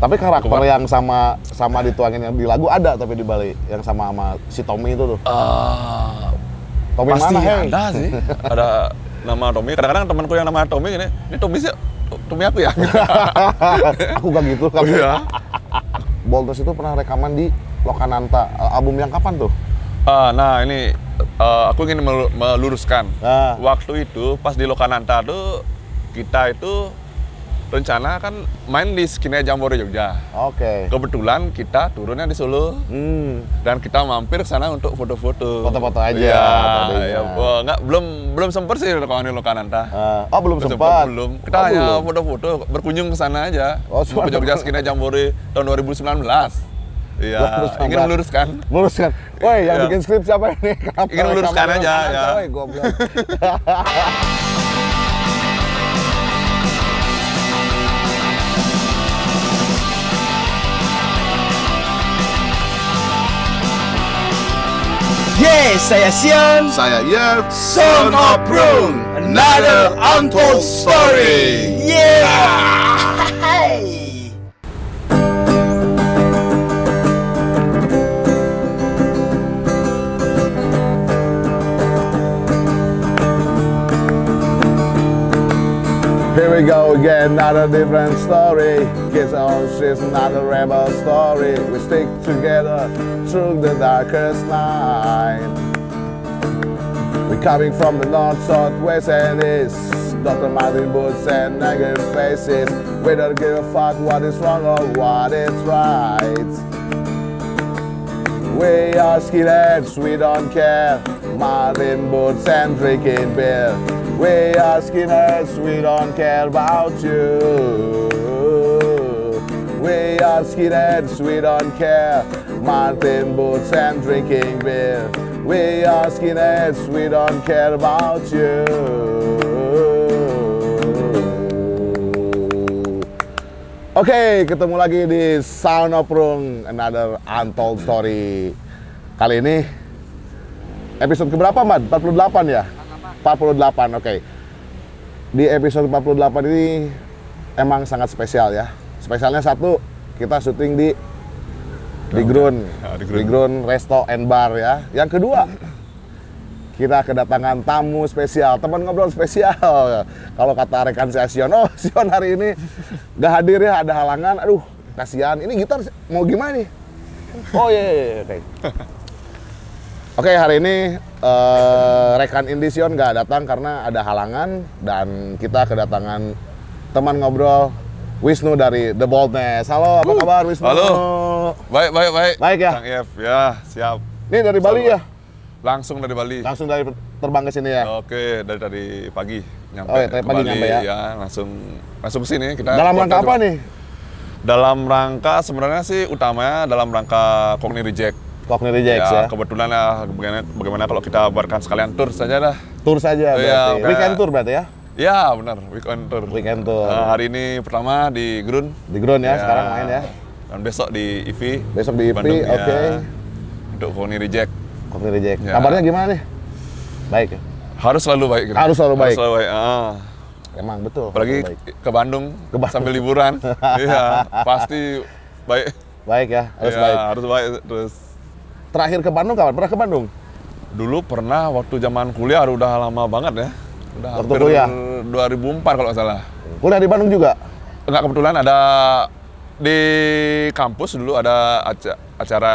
Tapi karakter Kuat. yang sama sama dituangin yang di lagu ada tapi di Bali yang sama sama si Tommy itu tuh. Eh, Tommy pasti mana, ada sih. Ada nama Tommy. Kadang-kadang temanku yang nama Tommy ini, ini Tommy sih, Tommy aku ya. Aku gak gitu kan. Iya. Boltos itu pernah rekaman di Lokananta. Album yang kapan tuh? Ah, nah ini eh, aku ingin melu- meluruskan. Ah. Waktu itu pas di Lokananta tuh kita itu rencana kan main di Skine Jambore Jogja. Oke. Kebetulan kita turunnya di Solo Hmm. dan kita mampir ke sana untuk foto-foto. Foto-foto aja, Iya, ya, wah, nggak belum belum sempet sih kalau di Lokananta. Ah, oh belum sempat. Belum. Kita Oh, hanya foto-foto, berkunjung ke sana aja. Oh, ke Jogja Skine Jambore tahun 2019. Iya, 2019. ingin meluruskan. Luruskan. Woi, yang Iya. bikin skrip siapa ini? Kenapa Ingin meluruskan aja, ya. Woi, goblok. Yes, saya Sion. Saya Yev, Son of Brun. Another untold story. Yeah. Ah. we go again, another different story. Kids on streets, another rebel story. We stick together through the darkest night. We're coming from the north, south, west, and east. Dr. Martin boots and naked faces. We don't give a fuck what is wrong or what is right. We are skinheads, we don't care. Martin boots and drinking beer. We are skinheads, we don't care about you. We are skinheads, we don't care. Martin boots and drinking beer. We are skinheads, we don't care about you. Oke, ketemu lagi di Sound of Rung, another untold story. Kali ini episode keberapa, Mad? 48 ya? 48, oke. Di episode 48 ini emang sangat spesial ya. Spesialnya satu, kita syuting di di Grun, Ya, di di Grun. Grun Resto and Bar ya. Yang kedua, kita kedatangan tamu spesial, teman ngobrol spesial. Kalau kata rekan saya Sion, oh Sion hari ini gak hadir ya, ada halangan. Aduh, kasihan. Ini gitar mau gimana nih? Oh iya, iya, iya, oke. Oke, hari ini eh, rekan Indi Sion gak datang karena ada halangan dan kita kedatangan teman ngobrol Wisnu dari The Boldness. Halo, apa kabar Wisnu? Halo. Baik, baik, baik. Baik ya? Kang Yev, ya, siap. Ini dari Bali ya? Langsung dari Bali. Langsung dari terbang ke sini ya? Oke, dari tadi pagi nyampe. Oh, ya, tadi pagi Bali, nyampe ya? langsung langsung ke sini kita. Dalam rangka apa nih? Dalam rangka sebenarnya sih utamanya dalam rangka Kogni Reject. Cockney Rejects ya? kebetulan ya bagaimana, bagaimana kalau kita buatkan sekalian tour saja dah. Tour saja berarti. Iya, kayak- Weekend tour berarti ya? Ya, benar, weekend tour. Weekend tour. Nah, hari ini pertama di Grun. Di Ground ya, sekarang main ya. Dan besok di IVI. Besok di IVI, Bandung, ya. oke. Untuk Kogni Reject. Cockney Rejects. Ya. Kabarnya gimana nih? Baik ya? Harus selalu baik. gitu. Harus selalu baik. Harus selalu baik. ah. Emang betul. Apalagi ke Bandung, Ke Bandung. sambil liburan. Iya, pasti baik. Baik ya, harus Iya, baik. Harus baik terus. Terakhir ke Bandung kapan? Pernah ke Bandung? Dulu pernah waktu zaman kuliah udah lama banget ya. Udah Waktu hampir kuliah? 2004 kalau nggak salah. Kuliah di Bandung juga? Enggak kebetulan ada di kampus dulu ada aca- acara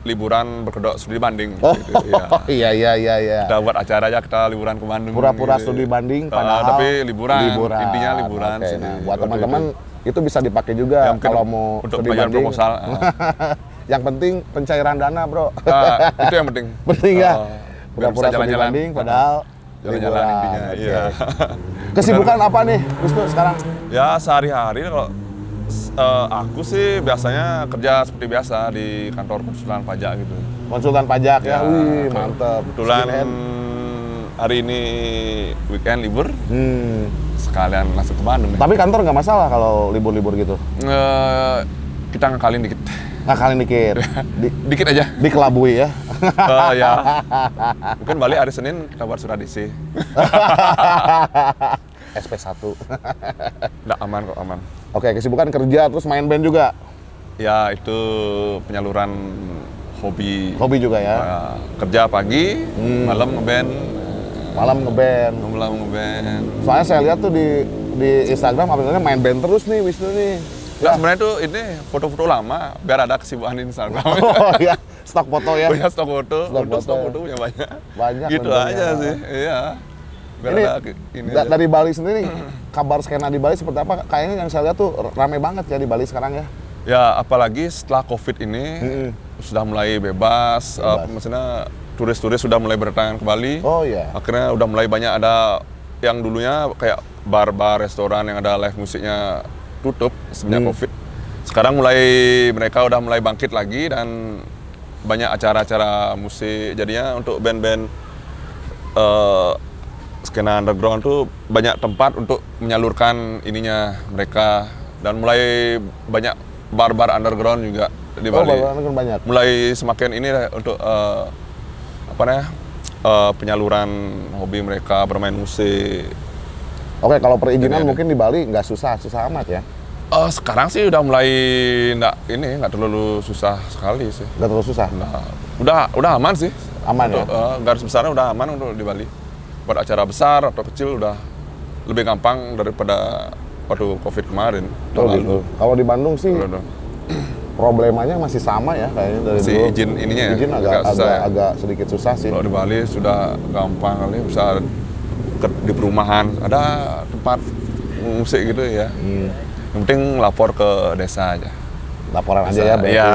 liburan berkedok studi banding Oh, gitu, iya. iya iya iya iya. Kita buat acara aja kita liburan ke Bandung. Pura-pura gitu. studi banding Ah, padahal tapi liburan, intinya liburan sini. nah, buat teman-teman itu. bisa dipakai Ya, juga mungkin kalau mau untuk studi banding. proposal. Yang penting pencairan dana, Bro. Ah, itu yang penting. penting ya. Ah, biar Pura-pura studi jalan-jalan. banding padahal Jalan-jalan intinya, Oke. iya. Kesibukan apa nih, Wisnu sekarang? Ya sehari-hari kalau eh, aku sih biasanya kerja seperti biasa di kantor konsulan pajak gitu. Konsultan pajak ya, Ya, wih mantep. Kebetulan hari ini weekend libur, Hmm. sekalian langsung ke Bandung. Tapi kantor nggak masalah kalau libur-libur gitu. Eh, kita ngakalin dikit, Ngakalin dikit, di, dikit aja. dikelabui ya. Eh, ya. Mungkin balik hari Senin surat DC. SP1. Nggak aman kok aman. Oke, kesibukan kerja terus main band juga. Ya itu penyaluran hobi. Hobi juga ya. Nah, kerja pagi, malam ngeband, Malam ngeband. malam ngeband. Soalnya saya lihat tuh di di Instagram update-nya main band terus nih Wisnu nih. Nah, sebenarnya tuh ini foto-foto lama biar ada kesibukan di Instagram. Oh ya, stok foto ya. punya stok foto, Stok untuk stok foto. foto punya banyak. Banyak Gitu aja sih, iya. Biar Ini, ada ini da- aja. dari Bali sendiri, kabar skena di Bali seperti apa? Kayaknya yang saya lihat tuh rame banget ya di Bali sekarang ya. Ya apalagi setelah COVID ini sudah mulai bebas, eh, maksudnya turis-turis sudah mulai berdatangan ke Bali. Oh iya. Akhirnya udah mulai banyak ada yang dulunya kayak bar-bar, restoran yang ada live musiknya tutup semenjak Hmm. COVID. Sekarang mulai mereka udah mulai bangkit lagi dan banyak acara-acara musik. Jadinya untuk band-band eh, skena underground tuh banyak tempat untuk menyalurkan ininya mereka dan mulai banyak bar-bar underground juga di Oh, Bali kan banyak. mulai semakin ini untuk eh, apa namanya eh, penyaluran hobi mereka bermain musik. Oke, kalau perizinan mungkin di Bali nggak susah, susah amat ya. Eh, sekarang sih udah mulai nggak ini nggak terlalu susah sekali sih. Nggak terlalu susah. Nah, udah udah aman sih. Aman untuk, ya? eh, garis besarnya udah aman untuk di Bali. Buat acara besar atau kecil udah lebih gampang daripada waktu COVID kemarin. Tahun gitu. Kalau di Bandung sih Udah, udah. problemanya masih sama ya kayaknya dari Si dulu. izin ininya ya, Izin agak agak agak, ya. agak sedikit susah sih. Kalau di Bali sudah gampang kali bisa di perumahan ada tempat musik gitu ya. Hmm. Yang penting lapor ke desa aja. Laporan aja ya, berarti. Iya,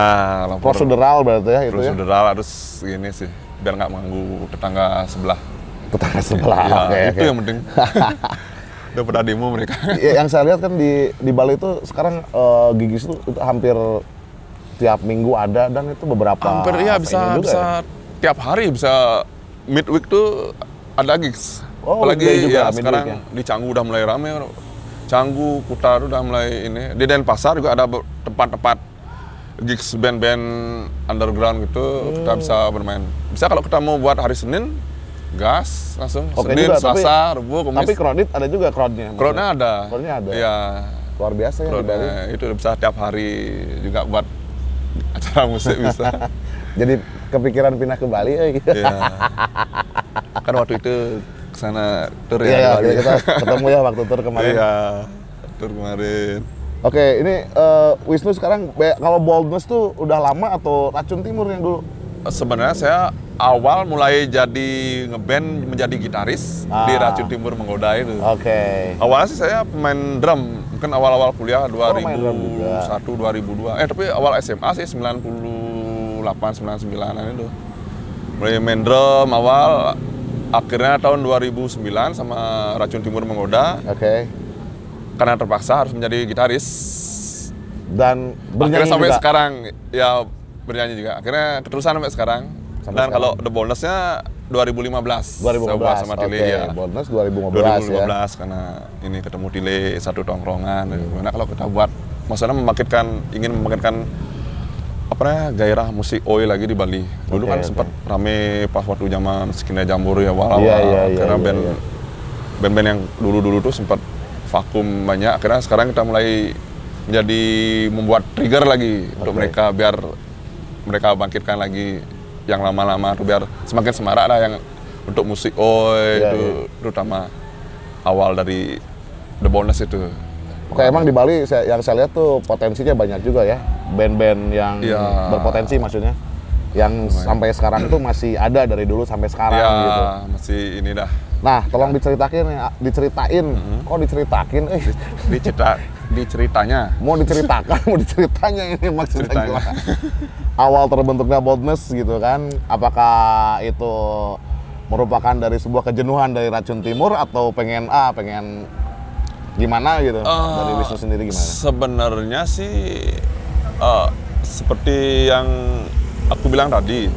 lapor. Prosedural berarti ya itu ya. Prosedural harus gini sih, biar nggak mengganggu tetangga sebelah. Tetangga sebelah. Ya, Oke, itu oke. yang penting. Udah pada demo mereka. Ya, yang saya lihat kan di di Bali itu sekarang eh, gigis itu, itu hampir tiap minggu ada dan itu beberapa Hampir ya bisa juga bisa ya. tiap hari bisa midweek tuh ada gigs. Oh, Apalagi juga, ya sekarang ya. di Canggu udah mulai rame. Canggu, Kuta udah mulai ini. Di Denpasar juga ada tempat-tempat gigs band-band underground gitu kita Hmm. bisa bermain. Bisa kalau kita mau buat hari Senin, gas langsung. Oke Senin, juga, tapi- Selasa, Rabu, Kamis. Tapi crowded ada juga crowdnya. crowdnya ada. Crowdnya ada. Iya. Luar biasa ya di Bali. Itu bisa tiap hari juga buat acara musik bisa. Jadi kepikiran pindah ke Bali ya gitu. Iya. kan waktu itu ke sana tur ya. Iya, ya, Bali. kita ketemu ya waktu tur kemarin. Iya, tur kemarin. Oke, ini eh, Wisnu sekarang kalau boldness tuh udah lama atau racun timur yang dulu? Sebenarnya saya awal mulai jadi ngeband menjadi gitaris Ah. di Racun Timur Menggoda itu. Oke. Awalnya sih saya pemain drum, mungkin awal-awal kuliah Oh, main drum juga. 2001 2002. Eh tapi awal SMA sih 98 99-an itu. Mulai main drum awal akhirnya tahun 2009 sama Racun Timur Menggoda Oke. karena terpaksa harus menjadi gitaris. Dan Akhirnya bernyanyi sampai juga. sekarang ya bernyanyi juga. Akhirnya keterusan sampai sekarang. Sampai Dan sekarang. kalau The Bonusnya 2015. Saya buat 2015. sama Tile ya. boldness 2015, 2015 ya. karena ini ketemu Tile satu tongkrongan. Gimana kalau kita buat maksudnya membangkitkan ingin membangkitkan apa namanya gairah musik oi lagi di Bali. Dulu Oke, kan oke. sempat rame pas waktu zaman Skina Jambur ya awal-awal. Iya, iya, iya, karena iya, band iya. band-band yang dulu-dulu tuh sempat vakum banyak. Akhirnya sekarang kita mulai menjadi membuat trigger lagi untuk Oke. mereka biar mereka bangkitkan lagi yang lama-lama tuh biar semakin semarak lah yang untuk musik oi Iya, itu terutama awal dari The Bonus itu. Oke, emang di Bali saya, yang saya lihat tuh potensinya banyak juga ya. Band-band yang Iya. berpotensi maksudnya. Yang sampai sekarang tuh masih ada dari dulu sampai sekarang ya gitu. masih ini dah Nah, tolong diceritain ya, diceritain. Mm-hmm. Kok diceritain? Eh, dicerita diceritanya. mau diceritakan, mau diceritanya ini maksudnya Ceritanya. gimana? Awal terbentuknya boldness gitu kan. Apakah itu merupakan dari sebuah kejenuhan dari racun timur atau pengen ah pengen gimana gitu dari Eh, Wisnu sendiri gimana? Sebenarnya sih eh, seperti yang aku bilang tadi,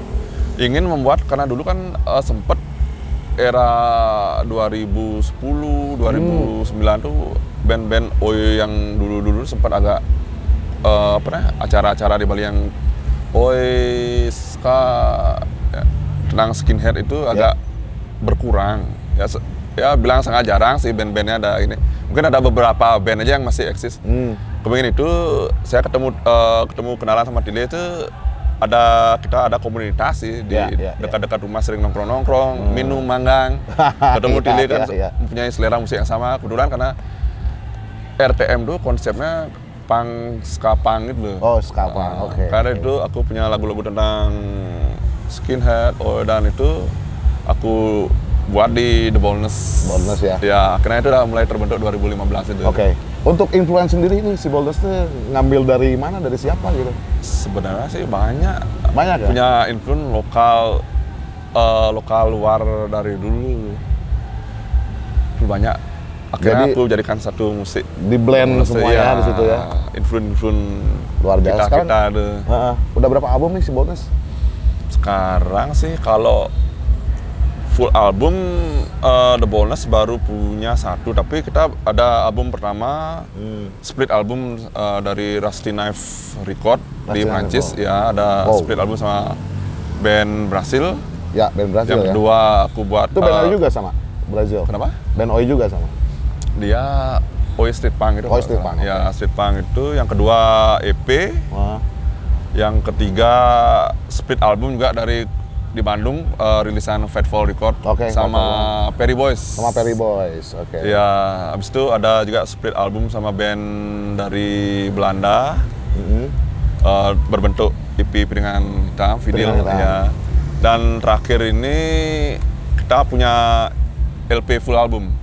ingin membuat karena dulu kan eh, sempet era 2010, 2009 tuh band-band oi yang dulu-dulu sempat agak eh, apa namanya acara-acara di Bali yang oi ska ya, tentang skinhead itu agak berkurang ya ya bilang sangat jarang sih band-bandnya ada ini. Mungkin ada beberapa band aja yang masih eksis. Hmm. Kemarin itu saya ketemu eh, ketemu kenalan sama Dile itu ada kita ada komunitas sih di Ya, ya, ya. dekat-dekat rumah sering nongkrong-nongkrong, minum manggang. Ketemu Dile kan iya, iya. mempunyai selera musik yang sama. Kebetulan karena RTM tuh konsepnya punk ska punk gitu loh. Oh, ska punk, Nah, oke, Karena oke. itu aku punya lagu-lagu tentang skinhead, oh dan itu aku buat di The Boldness. Boldness ya. Ya, akhirnya itu udah mulai terbentuk 2015 itu. Oke. Untuk influence sendiri ini si Boldness tuh ngambil dari mana? Dari siapa gitu? Sebenarnya sih banyak Banyak ya? punya influence lokal eh, lokal luar dari dulu. Banyak. Akhirnya Jadi- aku jadikan satu musik. Di blend Musik, semuanya di situ ya. Influence influence Luar biasa. kita Sekarang- kita ada. Heeh. Udah berapa album nih si Boldness? Sekarang sih kalau full album eh, The Bonus baru punya satu, tapi kita ada album pertama Hmm. split album eh, dari Rusty Knife Record Rusty di Prancis ya, ada Wow. split album sama band Brasil. Ya, band Brazil Yang ya. kedua aku buat Itu band eh, Oi juga sama Brazil. Kenapa? Band Oi juga sama. Dia Oi Street Punk itu. Oi Street. Punk, Ya, oke. Street Punk itu yang kedua EP, Wah. yang ketiga split album juga dari di Bandung eh, rilisan Fatfall Record Oke, sama Perry Boys. Sama Perry Boys. Oke. Ya, abis itu ada juga split album sama band dari Belanda Mhm. eh, berbentuk EP piringan hitam, hitam. ya. Dan terakhir ini kita punya LP full album.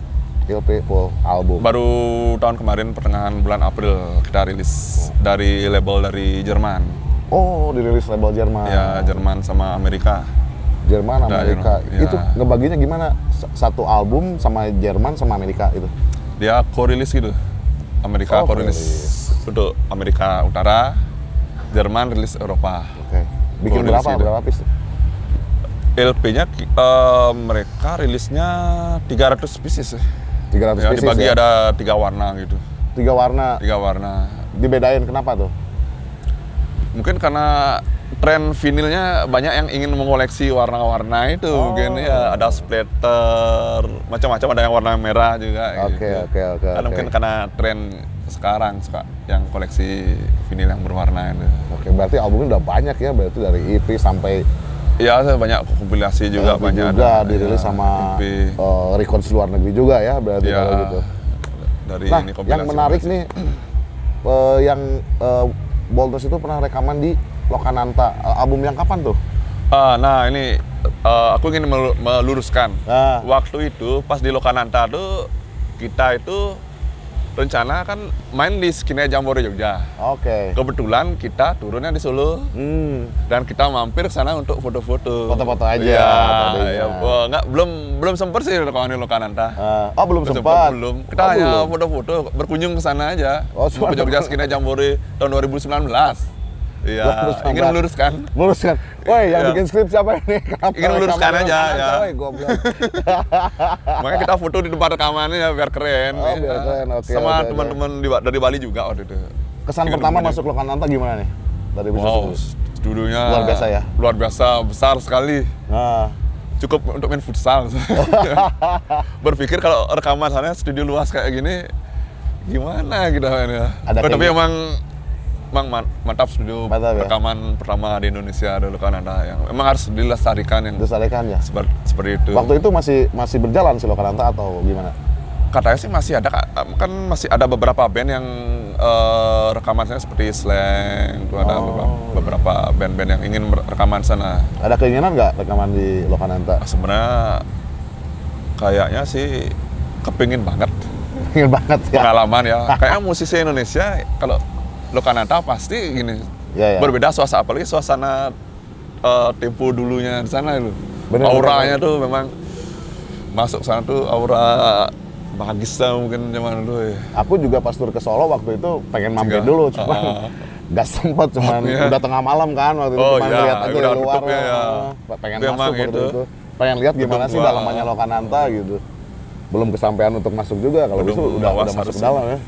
LP full album. Baru tahun kemarin pertengahan bulan April kita rilis dari label dari Jerman. Oh, dirilis label Jerman. Ya, Jerman sama Amerika. Jerman, Ada, Amerika. Ya. Itu ngebaginya gimana? Satu album sama Jerman sama Amerika itu. Dia co-release gitu. Amerika Oh, co-release untuk Amerika Utara, Jerman rilis Eropa. Oke. Bikin berapa? gitu. Berapa piece? LP-nya ki- eh, mereka rilisnya 300 pieces ya. 300 Ya, pieces dibagi ya? ada tiga warna gitu. Tiga warna. Tiga warna. Dibedain kenapa tuh? Mungkin karena tren vinilnya banyak yang ingin mengoleksi warna-warna itu Oh. mungkin ya ada splatter macam-macam ada yang warna merah juga Oke, gitu. oke, oke, oke. mungkin karena tren sekarang suka yang koleksi vinil yang berwarna itu. Oke, berarti albumnya udah banyak ya, berarti dari EP sampai Ya saya banyak kompilasi juga LP banyak juga ada, dirilis ya, sama EP. eh, records luar negeri juga ya, berarti Ya, kalau gitu. dari Nah, ini yang menarik kompilasi. nih, eh, yang uh, Boltos itu pernah rekaman di Lokananta. Album yang kapan tuh? Ah, nah ini eh, aku ingin melu- meluruskan. Ah. Waktu itu pas di Lokananta tuh kita itu rencana kan main di Skine Jambore Jogja. Oke. Kebetulan kita turunnya di Solo Hmm. dan kita mampir ke sana untuk foto-foto. Foto-foto aja, Iya, ya, wah, nggak belum belum sempet sih rekaman di Lokananta. Eh, oh belum sempat. Belum. Kita Oh, hanya belum. foto-foto, berkunjung ke sana aja. Oh, ke Jogja Skine Jambore tahun 2019. Iya, 2019. ingin meluruskan. Luruskan. Woi, yang Iya. bikin skrip siapa ini? Kenapa Ingin meluruskan aja, ya. woi, goblok. Makanya kita foto di tempat rekamannya ya biar keren. Oh, ya. biar keren, oke, Sama oke, oke. teman-teman Ba- dari Bali juga waktu itu. Kesan Ingin pertama masuk Lokananta gimana nih? Dari bisnis Wow, itu? studionya Luar biasa ya? Luar biasa, besar sekali. Nah, Cukup untuk main futsal. Berpikir kalau rekaman sana studio luas kayak gini gimana gitu ya. Ada Oh, tapi emang emang man- mantap studio Mantap ya? rekaman pertama di Indonesia dulu kan ada yang emang harus dilestarikan yang dilestarikan ya. seperti, seperti itu. Waktu itu masih masih berjalan si Lokananta atau gimana? katanya sih masih ada kan masih ada beberapa band yang eh, rekamannya seperti Slang tuh ada Oh. beberapa, beberapa band-band yang ingin rekaman sana Ada keinginan nggak rekaman di Lokananta? sebenarnya kayaknya sih kepingin banget Ingin banget ya. pengalaman ya kayak musisi Indonesia kalau Lokananta pasti gini Ya, ya. berbeda suasana apalagi suasana eh, tempo dulunya di sana itu Bener, auranya tuh memang masuk sana tuh aura Bagista mungkin zaman dulu ya Aku juga pas tur ke Solo waktu itu pengen mampir Juga. dulu, cuman Ah. nggak sempet, cuman iya. udah tengah malam kan waktu itu Oh, cuma iya, lihat aja udah luar. ya, ya. ah, Pengen Itu masuk waktu itu. itu. Pengen lihat gimana Gedung sih dalamannya Lokananta gitu. Belum kesampaian untuk masuk juga kalau itu udah udah masuk dalam ya.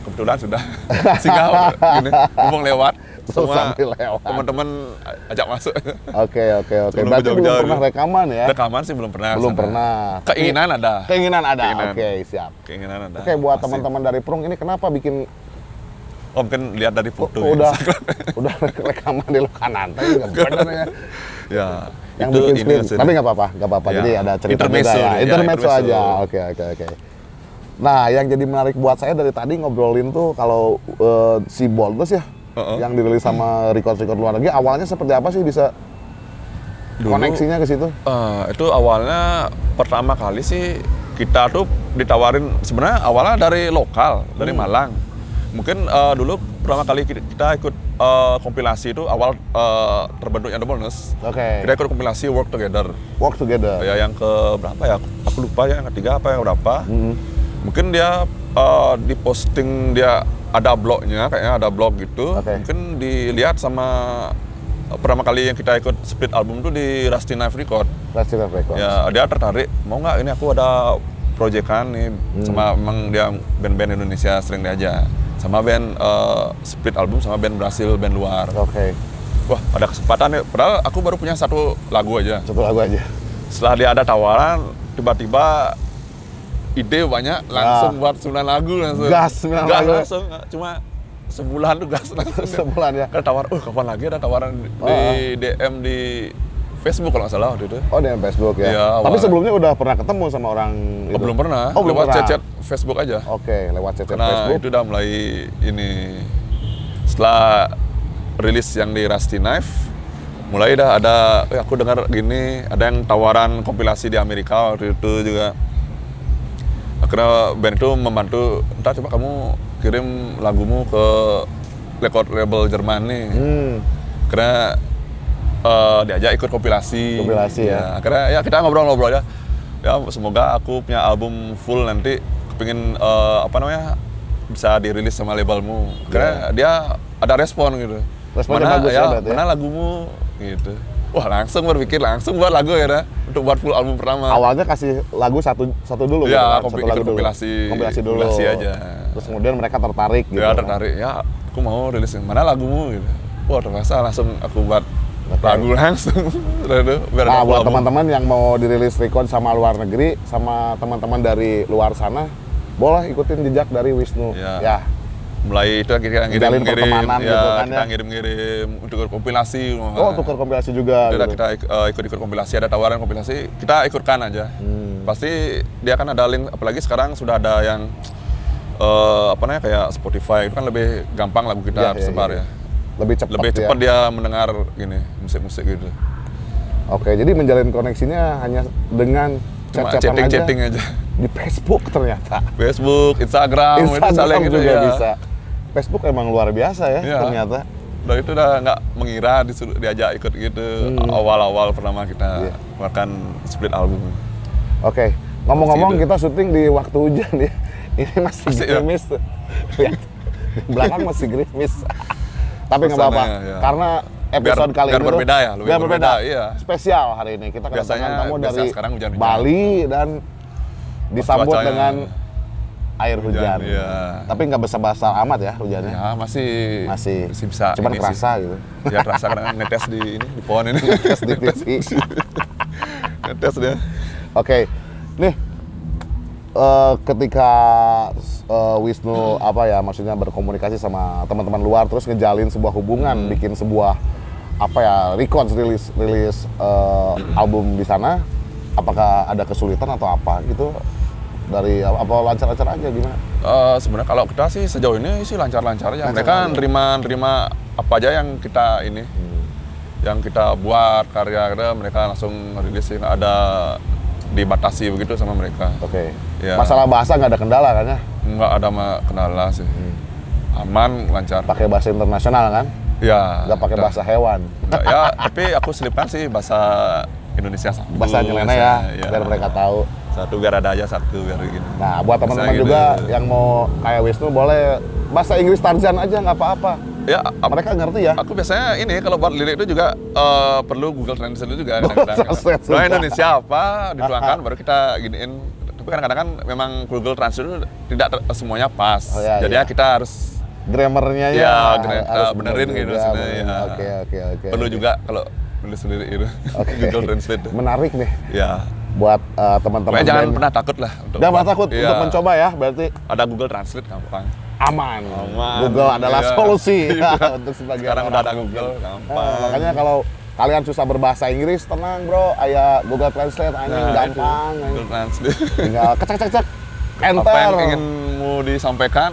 Kebetulan sudah singgah gini, ngomong lewat. Semua teman-teman ajak masuk. Oke, oke, oke. Berarti belum jauh-jauh pernah dulu. rekaman ya? Rekaman sih belum pernah. Belum sana. pernah. Keinginan ada. Keinginan ada. Oke, siap. Keinginan ada. Oke, buat Pasti. teman-teman dari Prung ini kenapa bikin Oh mungkin lihat dari foto. ya. udah udah rekaman di Lokananta ini nggak bener ya? ya. Yang itu bikin ini screen. Tapi nggak apa-apa, nggak apa-apa. Ya. Jadi ada cerita Intermezzo ya. nih, ya, Intermezzo intermezzo. aja. Oke, oke, oke. Nah, yang jadi menarik buat saya dari tadi ngobrolin tuh kalau eh, si Boldus ya, Uh-uh. yang dirilis sama record-record luar negeri, awalnya seperti apa sih bisa Dulu- koneksinya ke situ? Eh, itu awalnya pertama kali sih kita tuh ditawarin sebenarnya awalnya dari lokal dari Hmm. Malang mungkin eh, dulu pertama kali kita, ikut eh, kompilasi itu awal eh, terbentuknya The Bonus Oke. kita ikut kompilasi Work Together Work together. ya yang ke berapa ya aku lupa ya yang ketiga apa yang berapa Hmm. Mungkin dia eh, di posting dia ada blognya kayaknya ada blog gitu Oke. mungkin dilihat sama eh, pertama kali yang kita ikut split album tuh di Rusty Knife Record Resident Records. ya dia tertarik mau nggak ini aku ada proyekan nih Hmm. sama emang dia band-band Indonesia sering diajak sama band eh, split album sama band Brasil band luar Oke, wah ada kesempatan ya padahal aku baru punya satu lagu aja satu lagu aja. setelah dia ada tawaran tiba-tiba ide banyak langsung Ah. buat 9 lagu langsung Gas, sembilan gas lagu. langsung cuma sebulan tuh gas langsung Sebulan ya. kan tawar oh kapan lagi ada tawaran di, Ah. di DM di Facebook kalau nggak salah waktu itu Oh, di Facebook ya. Iya, Tapi awalnya. sebelumnya udah pernah ketemu sama orang Oh, itu? belum pernah. Oh, belum lewat pernah. chat-chat Facebook aja. Oke, lewat chat Karena Facebook. itu udah mulai ini setelah rilis yang di Rusty Knife mulai dah ada eh, aku dengar gini ada yang tawaran kompilasi di Amerika waktu itu juga akhirnya band itu membantu entah coba kamu kirim lagumu ke record label Jerman nih Hmm, karena eh, diajak ikut kompilasi. Kompilasi ya. Akhirnya ya kita ngobrol-ngobrol aja. Ya semoga aku punya album full nanti kepingin eh, apa namanya bisa dirilis sama labelmu. Akhirnya dia ada respon gitu. Ya. Responnya mana, bagus ya berarti ya? Mana lagumu gitu. Wah langsung berpikir langsung buat lagu ya dah, untuk buat full album pertama. awalnya kasih lagu satu satu dulu Iya, gitu kan? kompi- satu lagu dulu. kompilasi. Kompilasi dulu. Kompilasi aja. Terus kemudian mereka tertarik gitu. ya kan? tertarik ya aku mau rilis mana lagumu gitu. Wah terasa langsung aku buat Oke. lagu langsung. Biar Nah, buat teman-teman yang mau dirilis record sama luar negeri, sama teman-teman dari luar sana, boleh ikutin jejak dari Wisnu. Ya. Ya, mulai itu kita ngirim ngirim ya, gitu kan kita ya. ngirim ngirim untuk kompilasi Oh, tukar kompilasi juga. Udah gitu. kita ikut ikut kompilasi ada tawaran kompilasi kita ikutkan aja Hmm. pasti dia kan ada link apalagi sekarang sudah ada yang eh, apa namanya kayak Spotify itu kan lebih gampang lagu kita iya, tersebar iya. ya Lebih cepat lebih ya. cepat dia mendengar gini musik-musik gitu Oke, jadi menjalin koneksinya hanya dengan cuma chat-chatan chatting aja chatting aja di Facebook ternyata. Facebook Instagram, itu Instagram saling gitu juga ya. bisa. Facebook emang luar biasa ya Iya. ternyata. Udah itu udah nggak mengira disuruh diajak ikut gitu awal-awal pertama kita Hmm. Iya. makan split album. Oke, ngomong-ngomong Masih kita syuting di waktu hujan ya. Ini masih Masih, ya? gerimis tuh. Lihat, di belakang masih gerimis. Tapi nggak apa-apa, ya. karena episode Biar- kali biar ini tuh- berbeda ya, lebih biar berbeda. berbeda, iya. Spesial hari ini kita kedatangan tamu dari. Bali dan disambut dengan air hujan. Hujan, iya. Tapi nggak besar-besar amat ya hujannya. Ya masih Masih, bisa. cuman ini sih. kerasa gitu. Ya kerasa karena netes di ini di pohon ini. Netes di TV. netes dia. Oke, nih eh, ketika eh, Wisnu apa ya maksudnya berkomunikasi sama teman-teman luar terus ngejalin sebuah hubungan, Hmm. bikin sebuah apa ya record rilis rilis eh, album di sana, apakah ada kesulitan atau apa gitu dari apa lancar-lancar aja gimana? Eh, sebenarnya kalau kita sih sejauh ini sih lancar-lancar aja. Lancar Mereka aja. nerima nerima apa aja yang kita ini, Hmm. yang kita buat karya kita mereka langsung rilis sih nggak ada dibatasi begitu sama mereka. Oke. Ya. Masalah bahasa nggak ada kendala kan ya? Nggak ada kendala sih. Hmm. Aman, lancar. Pakai bahasa internasional kan? Ya. Nggak pakai bahasa hewan. Nggak, ya, tapi aku selipkan sih bahasa Indonesia satu. Bahasa nyeleneh ya, Iya. biar mereka tahu. Satu biar ada aja satu biar gini. Nah, buat teman-teman gitu. juga yang mau kayak Wisnu boleh bahasa Inggris Tarzan aja nggak apa-apa. Ya, Mereka ngerti ya. Aku biasanya ini kalau buat lirik itu juga eh, perlu Google Translate juga Nah, sumpah. Indonesia apa dituangkan baru kita giniin Tapi kadang-kadang kan memang Google Translate itu tidak semuanya pas. Oh, iya, Jadi iya. ya kita harus Grammarnya ya. ya, gra- harus eh, benerin bener gitu sebenarnya. ya. Oke, oke, oke. Perlu juga kalau nulis sendiri itu Oke. Google Translate. Menarik nih Ya. Buat eh, teman-teman. Jangan band. pernah takut lah untuk Jangan pernah takut Iya. untuk mencoba ya, berarti Ada Google Translate gampang. aman. Aman. Google adalah Iya. solusi Iya. untuk sebagian Sekarang orang. udah ada Google, Nah, gampang. makanya kalau kalian susah berbahasa Inggris, tenang bro, aya Google Translate anjing Nah, gampang. itu. Google Translate. Tinggal kecek cek cek enter. Apa yang ingin mau disampaikan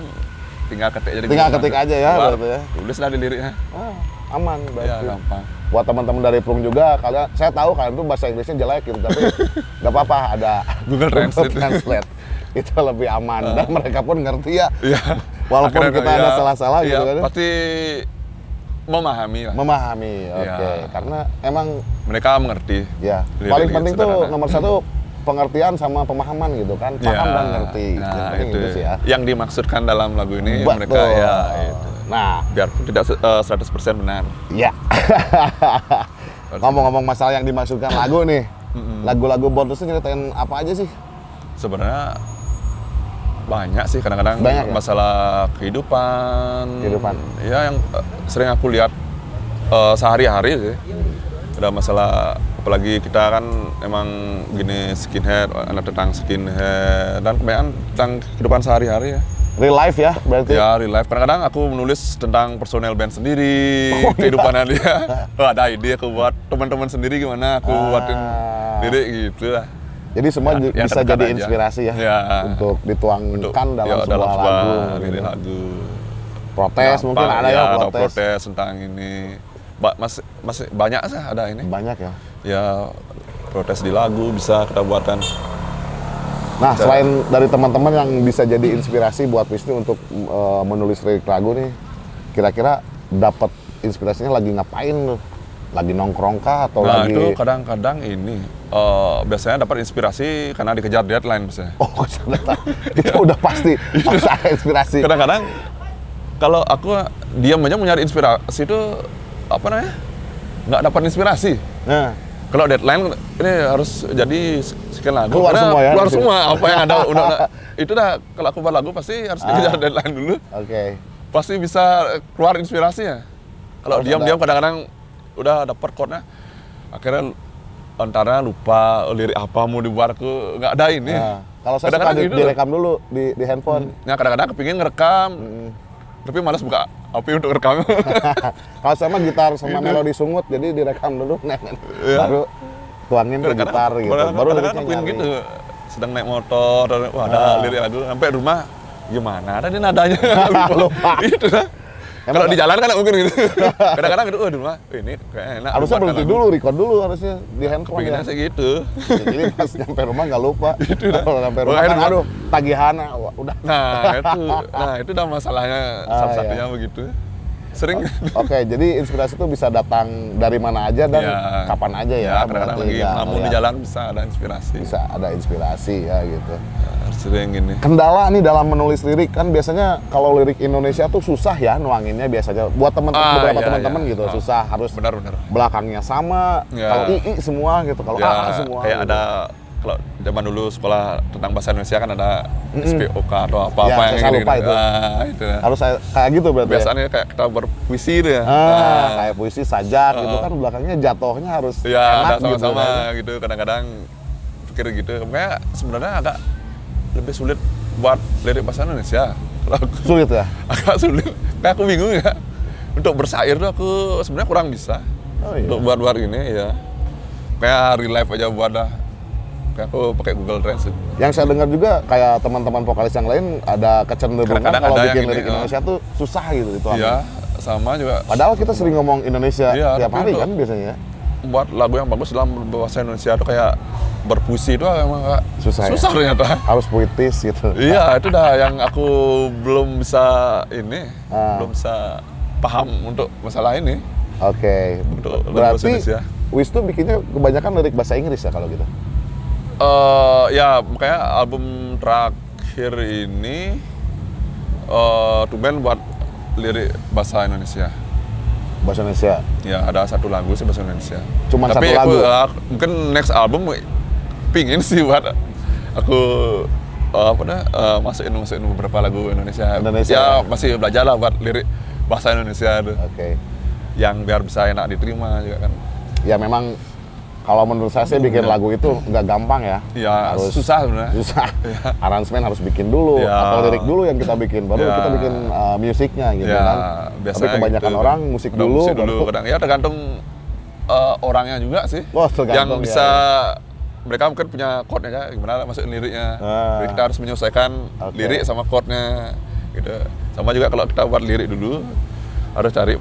tinggal ketik jadi Tinggal ketik aja ya, berarti ya. Tulis dah di liriknya. Ah, aman Ya, berarti. gampang. Buat teman-teman dari Prung juga, kalian saya tahu kalian tuh bahasa Inggrisnya jelek gitu, tapi nggak apa-apa ada Google Translate. Translate. Itu lebih aman dan mereka pun ngerti ya. Iya. Walaupun Akhirnya, kita ada ya, salah-salah gitu iya, kan. Pasti memahami lah. Memahami, oke. Iya. Karena emang Mereka mengerti. ya paling gitu, penting tuh sederhana. nomor satu pengertian sama pemahaman gitu kan, paham Ya, dan ngerti. Yang Nah, penting itu gitu sih ya. yang dimaksudkan dalam lagu ini Betul. mereka ya itu. Nah, Biarpun tidak se- eh, 100% benar. ya. Ngomong-ngomong masalah yang dimaksudkan lagu nih, lagu-lagu bonus itu nyeritain apa aja sih? Sebenarnya banyak sih kadang-kadang Banyak ya? masalah kehidupan. Kehidupan. Ya yang eh, sering aku lihat eh, sehari-hari sih. Ada masalah apalagi kita kan emang gini skinhead, anak tentang skinhead dan kebanyakan tentang kehidupan sehari-hari ya. Real life ya, berarti. Ya, real life. Kadang-kadang aku menulis tentang personel band sendiri, Oh, iya. kehidupannya dia. Oh, ada ide aku buat teman-teman sendiri gimana aku Ah. buatin lirik gitu lah. Jadi semua Ya, yang bisa jadi aja. inspirasi ya, Ya. untuk dituangkan Untuk dalam ya, sebuah dalam lagu. sebuah lirik gitu. lagu. Protes Gampang, mungkin ada ya, ada protes. protes tentang ini. Ba masih masih banyak sih ada ini. Banyak ya. Ya protes di lagu bisa kita buatkan. Nah, Bisa. selain dari teman-teman yang bisa jadi inspirasi buat Wisnu untuk eh, menulis lirik lagu nih, kira-kira dapat inspirasinya lagi ngapain? Lagi nongkrong kah atau nah lagi itu kadang-kadang ini eh, biasanya dapat inspirasi karena dikejar deadline misalnya. Oh, itu udah pasti harus ada inspirasi. kadang-kadang kalau aku diam aja mau nyari inspirasi itu apa namanya nggak dapat inspirasi Nah, kalau deadline ini harus jadi sekian lagu Keluar Karena semua ya, keluar semua apa yang ada udah, udah- itu dah kalau aku buat lagu pasti harus dikejar Ah. deadline dulu oke. pasti bisa keluar inspirasinya kalau diam-diam ada. kadang-kadang udah dapet chordnya akhirnya antara lupa lirik apa mau dibuat aku nggak ada ini Nah, kalau saya suka Kadang-kadang di- gitu. direkam dulu di, di handphone. Ya kadang-kadang kepingin ngerekam, tapi malas buka HP untuk rekam. kalau sama gitar sama melodi sungut, jadi direkam dulu, Iya. baru tuangin ke gitar gitu. Baru kepingin nyari. gitu, sedang naik motor, wah ada Ah. lirik lagu, sampai rumah gimana ada nih nadanya Lupa. itu dah. Kalau di jalan kan mungkin gitu. Kadang-kadang gitu, oh di rumah, "Wih, ini kayak enak. Harusnya berhenti lagu." dulu, record dulu harusnya di handphone Kepinginnya ya. sih gitu. Jadi pas nyampe rumah nggak lupa. dah. Kalau nyampe rumah kan, aduh tagihan, wah, udah. Nah itu, nah itu udah masalahnya Ah, salah iya. satunya begitu. Sering. Oke, jadi inspirasi itu bisa datang dari mana aja dan Ya. kapan aja ya. kadang-kadang berarti lagi nggak namun di ngeliat. jalan bisa ada inspirasi. bisa ada inspirasi ya gitu. Sering gini. Kendala nih dalam menulis lirik kan biasanya kalau lirik Indonesia tuh susah ya nuanginnya biasanya buat teman Ah, beberapa iya, teman-teman iya. gitu Ah. susah harus Benar-benar. belakangnya sama Ya. kalau i, i semua gitu kalau ya, a, a semua kayak gitu. ada kalau zaman dulu sekolah tentang bahasa Indonesia kan ada SPOK atau apa-apa Ya, yang saya gini, lupa itu. Ah, itu. Ya. harus kayak gitu berarti ya? biasanya kayak kita berpuisi itu ya. Ah, Nah, kayak puisi sajak gitu kan belakangnya jatohnya harus ya enak ada sama-sama gitu, gitu, kadang-kadang pikir gitu. Makanya sebenarnya agak lebih sulit buat lirik bahasa Indonesia. Aku sulit ya? Agak sulit. Kayak aku bingung ya. Untuk bersair tuh aku sebenarnya kurang bisa. Oh, iya. untuk buat buat ini ya. Kayak real life aja buat dah kayak aku pakai Google Translate yang saya dengar juga kayak teman-teman vokalis yang lain ada kecenderungan Kadang-kadang kalau bikin ini, lirik ah. Indonesia tuh susah gitu itu Iya, sama juga padahal kita sering ngomong Indonesia Iya, tiap hari untuk- kan biasanya buat lagu yang bagus dalam bahasa Indonesia itu kayak berpuisi itu emang agak Susah ya? susah ternyata. harus puitis gitu iya, itu dah yang aku belum bisa ini, Ah. belum bisa paham untuk masalah ini. Oke, Untuk lagu berarti. Wisnu bikinnya kebanyakan lirik bahasa Inggris ya kalau gitu? Eh ya makanya album terakhir ini eh Tuben buat lirik bahasa Indonesia. Bahasa Indonesia. Ya ada satu lagu sih bahasa Indonesia. Tapi satu aku, lagu? eh, mungkin next album pingin sih buat aku eh, apa dah eh, masukin masukin beberapa lagu Indonesia. Indonesia. Ya masih belajar lah buat lirik bahasa Indonesia. Oke. Yang biar bisa enak diterima juga kan. Ya memang kalau menurut saya sih bikin lagu itu nggak gampang ya. Ya Harus- susah sebenarnya. Susah. Aransemen harus bikin dulu Ya. atau lirik dulu yang kita bikin, baru Ya. kita bikin uh, musiknya gitu ya, kan. biasanya Tapi kebanyakan gitu. orang musik Udah dulu, musik dulu baru- kadang ya tergantung eh, orangnya juga sih. Oh, yang ya, bisa mereka mungkin punya chordnya ya, gimana masukin liriknya. Ah. Jadi kita harus menyesuaikan Oke. lirik sama chordnya gitu. Sama juga kalau kita buat lirik dulu harus cari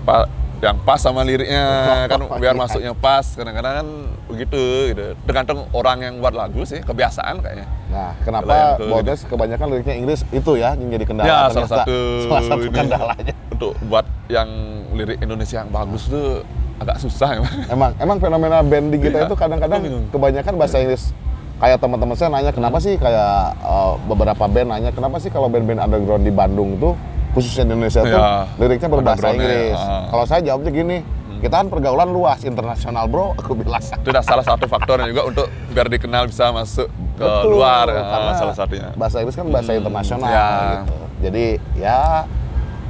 yang pas sama liriknya kan biar Iya. masuknya pas. Kadang-kadang kan begitu gitu. Tergantung orang yang buat lagu sih, kebiasaan kayaknya. Nah, kenapa ke- Boldes kebanyakan liriknya Inggris itu ya yang jadi kendala ya, salah satu salah satu ini kendalanya. untuk buat yang lirik Indonesia yang bagus tuh agak susah emang. Emang emang fenomena band di kita Iya, itu kadang-kadang kebanyakan bahasa Inggris. Kayak teman-teman saya nanya kenapa sih kayak uh, beberapa band nanya kenapa sih kalau band-band underground di Bandung tuh khususnya di Indonesia tuh Iya, liriknya berbahasa Inggris. ah. Kalau saya jawabnya gini, kita kan pergaulan luas internasional bro, aku bilang. itu udah salah satu faktornya juga untuk biar dikenal bisa masuk ke Betul, luar karena ah, salah satunya Bahasa Inggris kan bahasa Hmm, internasional ya. gitu. Jadi ya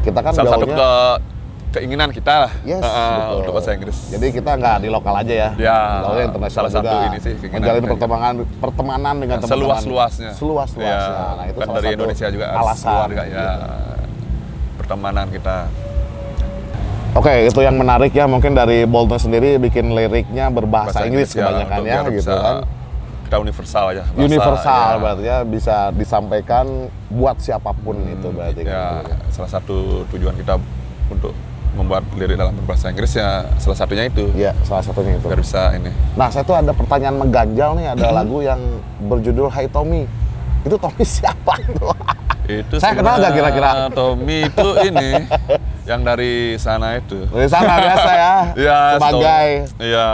kita kan salah satu ke keinginan kita lah Yes, ah, betul. untuk bahasa Inggris Jadi kita nggak di lokal aja ya. Ya, Gaulnya internasional salah satu juga. ini sih, Menjalin pertemanan pertemanan dengan teman-teman. seluas-luasnya Seluas-luasnya. Ya, Nah, itu kan salah dari satu Indonesia juga alasan. keluar juga ya pertemanan kita Oke, itu yang menarik ya. Mungkin dari Bolton sendiri bikin liriknya berbahasa Inggris, ya, kebanyakan ya, gitu bisa kan. kita universal aja bahasa, Universal ya. berarti ya bisa disampaikan buat siapa pun itu berarti kan. ya salah satu tujuan kita untuk membuat lirik dalam berbahasa Inggris ya salah satunya itu Iya, salah satunya itu. biar bisa ini Nah, saya tuh ada pertanyaan mengganjal nih, ada lagu yang berjudul Hai Tommy. Itu Tommy siapa? Itu Saya kenal nggak kira-kira? Tommy itu ini yang dari sana itu. Dari sana biasa ya. Ya, sebagai Iya.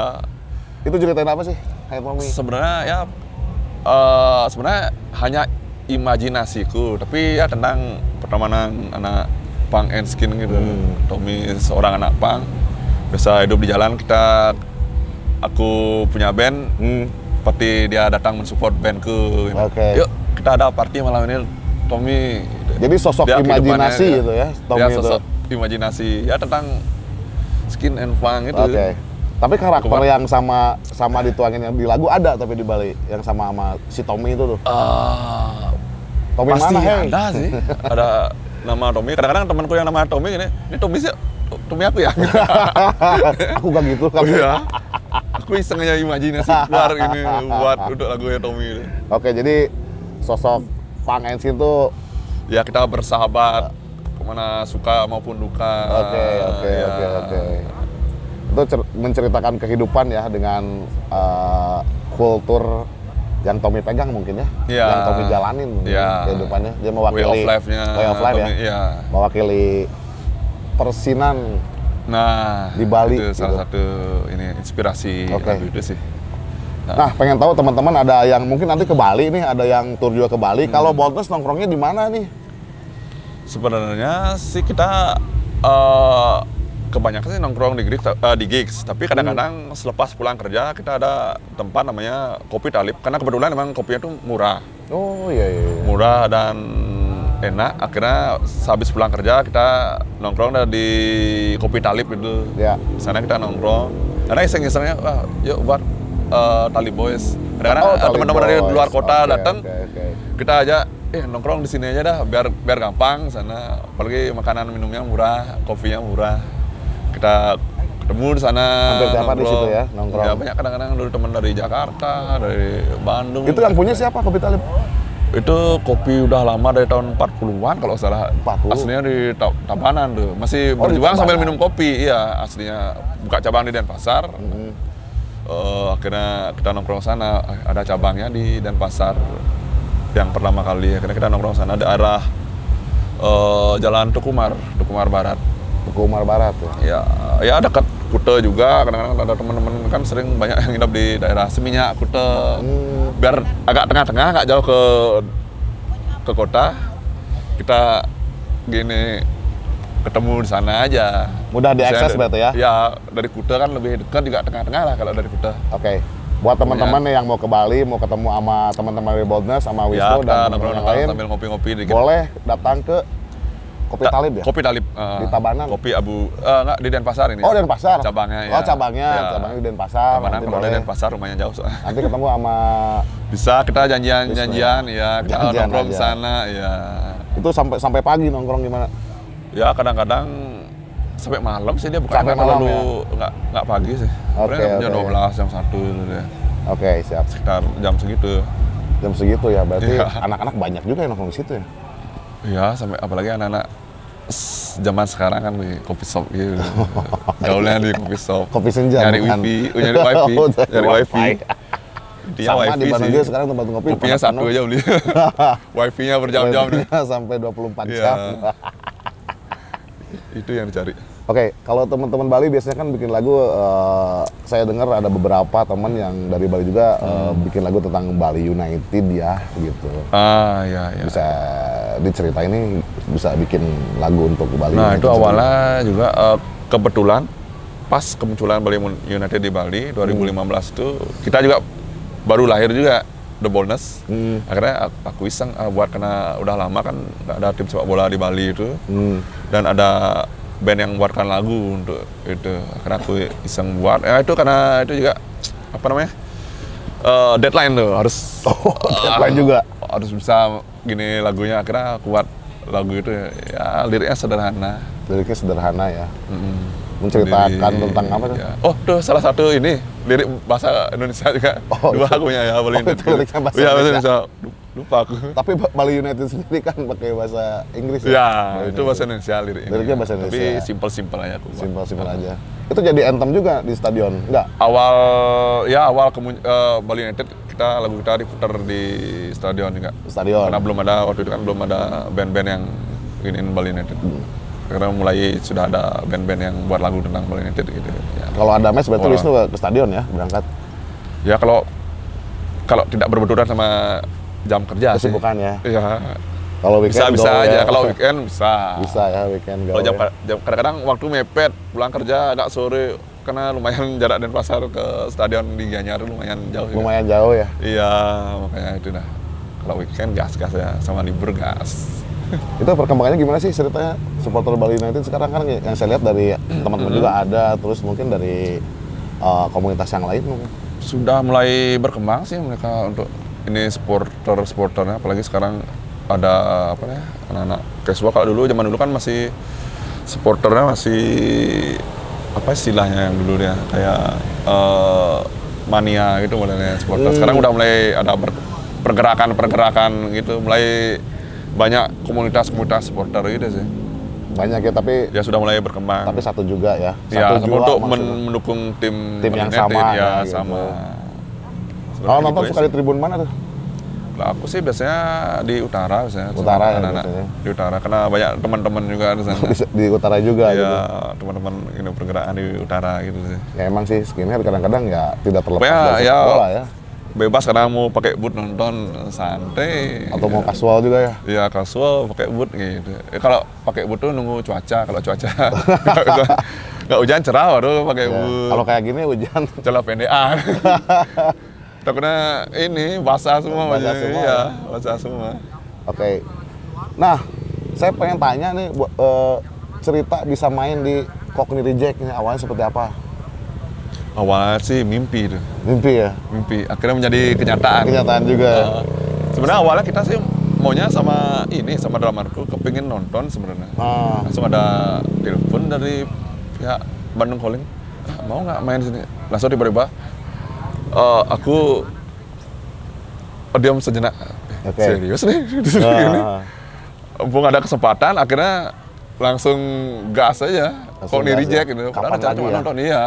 itu ceritain apa sih? Hai Tommy. Sebenarnya ya eh, sebenarnya hanya imajinasiku, tapi ya tentang pertemanan anak punk and skin gitu. Hmm. Tommy seorang anak punk biasa hidup di jalan kita aku punya band Hmm. seperti dia datang mensupport bandku. Oke. yuk kita ada party malam ini Tommy. Jadi sosok Dia imajinasi ya. gitu ya, Tommy ya, itu. sosok imajinasi ya tentang skin and funk itu Oke. Tapi karakter Kuat. yang sama sama dituangin yang di lagu ada tapi di Bali yang sama sama si Tommy itu tuh. Ah, Tommy pasti mana, hei? ada sih ada nama Tommy kadang-kadang temanku yang nama Tommy gini ini Tommy sih Tommy aku ya Aku gak gitu kan. iya aku iseng aja imajinasi keluar ini buat untuk lagunya Tommy ini. Oke, jadi sosok Pang Ensin tuh ya kita bersahabat ke mana suka maupun duka Oke, oke, Ya. oke, oke. Itu cer- menceritakan kehidupan ya dengan eh, kultur yang Tommy pegang mungkin ya, Iya. yang Tommy jalanin Iya. kehidupannya. Dia mewakili way of life-nya way of life ya, Tommy, iya. mewakili persinan. nah Di Bali, itu salah gitu. satu ini inspirasi Oke. lagu itu sih Nah, pengen tahu teman-teman ada yang mungkin nanti ke Bali nih, ada yang tur juga ke Bali. Hmm. Kalau Boltes nongkrongnya di mana nih? Sebenarnya sih kita eh, kebanyakan sih nongkrong di gigs, eh, di gigs. tapi kadang-kadang selepas pulang kerja kita ada tempat namanya Kopi Talib karena kebetulan memang kopinya tuh murah, Oh iya iya. iya. murah dan enak. Akhirnya habis pulang kerja kita nongkrong di Kopi Talib itu. Ya. Di sana kita nongkrong. Karena iseng-isengnya, wah, yuk buat eh, Talib Boys. Kadang-kadang Oh, eh, teman-teman dari luar kota Oke, datang, Oke, oke. kita aja eh nongkrong di sini aja dah biar biar gampang sana apalagi makanan minumnya murah kopinya murah kita ketemu di sana Hampir tiap hari di situ ya, nongkrong. ya banyak kadang-kadang dari teman dari Jakarta dari Bandung Itu yang punya siapa Kopi Talib? itu kopi udah lama dari tahun 40-an kalau salah 40. aslinya di Ta- Tabanan tuh masih Oh, berjuang sambil minum kopi iya aslinya buka cabang di Denpasar Hmm. Eh, akhirnya kita nongkrong sana ada cabangnya di Denpasar yang pertama kali. Akhirnya kita nongkrong sana di arah eh, Jalan Tukumar Tukumar Barat. Tuku Umar Barat ya. ya ya dekat Kute juga. Kadang-kadang ada teman-teman kan sering banyak yang hidup di daerah Seminyak Kute Hmm. biar agak tengah-tengah nggak jauh ke ke kota. Kita gini ketemu di sana aja Mudah diakses berarti ya? ya dari Kute kan lebih dekat juga tengah-tengah lah kalau dari Kute Oke. Buat teman-teman nih yang mau ke Bali, mau ketemu sama teman-teman dari Boldness, sama Ya, Wisnu kita dan teman-teman yang lain, sambil ngopi-ngopi dikit. boleh datang ke Kopi Ta- Talib ya? Kopi Talib. eh, Di Tabanan? Kopi Abu, eh, enggak, di Denpasar ini. Oh, Denpasar? Cabangnya ya. Oh, cabangnya. Ya. Cabangnya di Denpasar. Tabanan Nanti kalau boleh. Denpasar lumayan jauh soalnya. Nanti ketemu sama Bisa kita janjian-janjian ya, kita Janjian nongkrong aja. sana ya. itu sampai sampai pagi nongkrong gimana? Ya kadang-kadang sampai malam sih dia bukan Sampai malam terlalu ya? nggak nggak pagi sih. Oke, Paling jam oke. 12 jam 1 gitu deh. Oke, siap. Sekitar jam segitu. Jam segitu ya, berarti Iya. anak-anak banyak juga yang nongkrong di situ ya? Ya sampai apalagi anak-anak zaman sekarang kan di kopi shop gitu. Gaulnya di kopi shop. Kopi senja, Nyari bukan? wifi, oh, nyari wifi, Oh, nyari wifi. Dia Sama wifi di Bandung sih. juga sekarang tempat ngopi. Kopinya satu aja beli. Wifi-nya berjam-jam sampai 24 Iya. jam. Itu yang dicari. Oke, kalau teman-teman Bali biasanya kan bikin lagu, eh, saya dengar ada beberapa teman yang dari Bali juga eh, Hmm. bikin lagu tentang Bali United ya, gitu. Ah, ya, ya. Bisa diceritain ini bisa bikin lagu untuk Bali Nah United itu awalnya juga eh, kebetulan pas kemunculan Bali United di Bali 2015 itu kita juga baru lahir juga The Bonus. Hmm. Akhirnya aku, iseng ah, buat karena udah lama kan nggak ada tim sepak bola di Bali itu Hmm. dan ada band yang buatkan lagu untuk itu. Akhirnya aku iseng buat. Ya itu karena itu juga apa namanya eh, deadline tuh harus Oh, deadline juga. harus bisa gini lagunya akhirnya aku buat lagu itu ya liriknya sederhana Liriknya sederhana ya. Mm-mm. Menceritakan Jadi, tentang apa tuh? ya. Oh, tuh salah satu ini lirik bahasa Indonesia juga. Oh, Dua lagunya ya, Bali Oh, United. liriknya bahasa Iya, Indonesia. Lu- Lupa aku. Tapi Ba- Bali United sendiri kan pakai bahasa Inggris Ya, Bali itu bahasa Indonesia liriknya. Liriknya bahasa Indonesia. Tapi simpel-simpel aja aku. Simpel-simpel aja. Itu jadi anthem juga di stadion, enggak? Awal ya awal kemun- eh, Bali United kita lagu kita diputar di stadion juga. Stadion. Karena belum ada waktu itu kan belum ada band-band yang ingin Bali United. Karena mulai sudah ada band-band yang buat lagu tentang Bali United gitu. Ya. Kalau ada match berarti. Wisnu ke stadion ya, berangkat. Ya kalau kalau tidak berbenturan sama jam kerja sih. Kesibukan ya. Iya. Kalau Bisa weekend bisa gaul aja. ya. Kalau weekend bisa. bisa ya weekend Kalau jam, ya. jam kadang-kadang waktu mepet pulang kerja agak sore karena lumayan jarak Denpasar ke stadion di Gianyar lumayan jauh. juga. Lumayan jauh ya. Iya makanya itu dah. Kalau weekend gas gas ya sama libur gas. Itu perkembangannya gimana sih ceritanya? Supporter Bali United sekarang kan yang saya lihat dari teman-teman juga ada, terus mungkin dari uh, komunitas yang lain. Mungkin. Sudah mulai berkembang sih mereka untuk ini supporter supporternya. Apalagi sekarang ada apa ya anak-anak casual kalau dulu zaman dulu kan masih supporternya masih apa istilahnya yang dulu ya kayak eh, mania gitu modelnya supporter. Sekarang udah mulai ada pergerakan-pergerakan gitu, mulai banyak komunitas-komunitas supporter gitu sih. Banyak ya, tapi Ya sudah mulai berkembang. tapi satu juga ya. ya, Satu sama jua untuk men- mendukung tim Tim yang sama, ya, ya, gitu. sama. Kalau nonton gitu suka ya di tribun mana tuh? Lah, aku sih biasanya di utara biasanya. Utara ya biasanya. Di utara karena banyak teman-teman juga di sana. Di, di utara juga Iya, gitu. teman-teman ini pergerakan di utara gitu sih. Ya emang sih skinhead kadang-kadang ya tidak terlepas Pokoknya dari ya, bola ya. Bebas karena mau pakai boot nonton santai. Atau mau kasual juga ya. Iya kasual pakai boot gitu. Eh, kalau pakai boot tuh nunggu cuaca. Kalau cuaca nggak hujan cerah baru pakai Ya, boot. Kalau kayak gini hujan celah pendekan. Takutnya ini basah semua. Basah semua. Iya, basah semua. Oke. Nah, saya pengen tanya nih bu- eh, cerita bisa main di Cockney Reject ini awalnya seperti apa? Awalnya sih mimpi itu. Mimpi ya? mimpi. Akhirnya menjadi kenyataan. Kenyataan juga ya? Uh, sebenarnya awalnya kita sih maunya sama ini sama dramarku kepingin nonton sebenarnya. Ah, langsung ada telepon dari pihak Bandung Calling. "Ah, mau nggak main sini? Langsung tiba-tiba "Eh, aku oh, diam sejenak. "Eh, Oke. serius nih? Ah, mumpung ada kesempatan akhirnya langsung gas aja. Langsung kok di gas reject ya? gitu. Padahal lagi cuma ya? nonton iya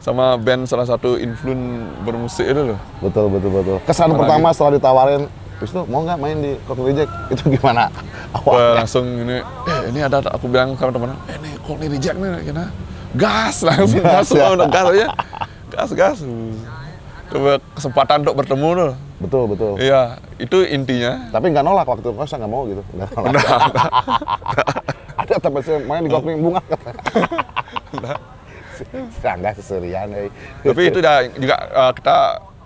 sama band salah satu influen bermusik itu loh betul betul betul. Kesan Apalagi? pertama setelah ditawarin, Wisnu mau nggak main di Cockney Reject? Itu gimana? Wah, Awalnya. langsung ini, eh ini ada, aku bilang sama temen, eh ini kok ini reject nih, kita gas langsung Gas, gas, ya. gas aja, gas gas. Coba kesempatan untuk bertemu tuh, Betul betul. iya itu intinya. Tapi nggak nolak waktu itu, saya nggak mau gitu. Nggak nolak. Ada teman saya main di Cockney bunga katanya. Enggak seserian eh. Tapi itu juga eh, kita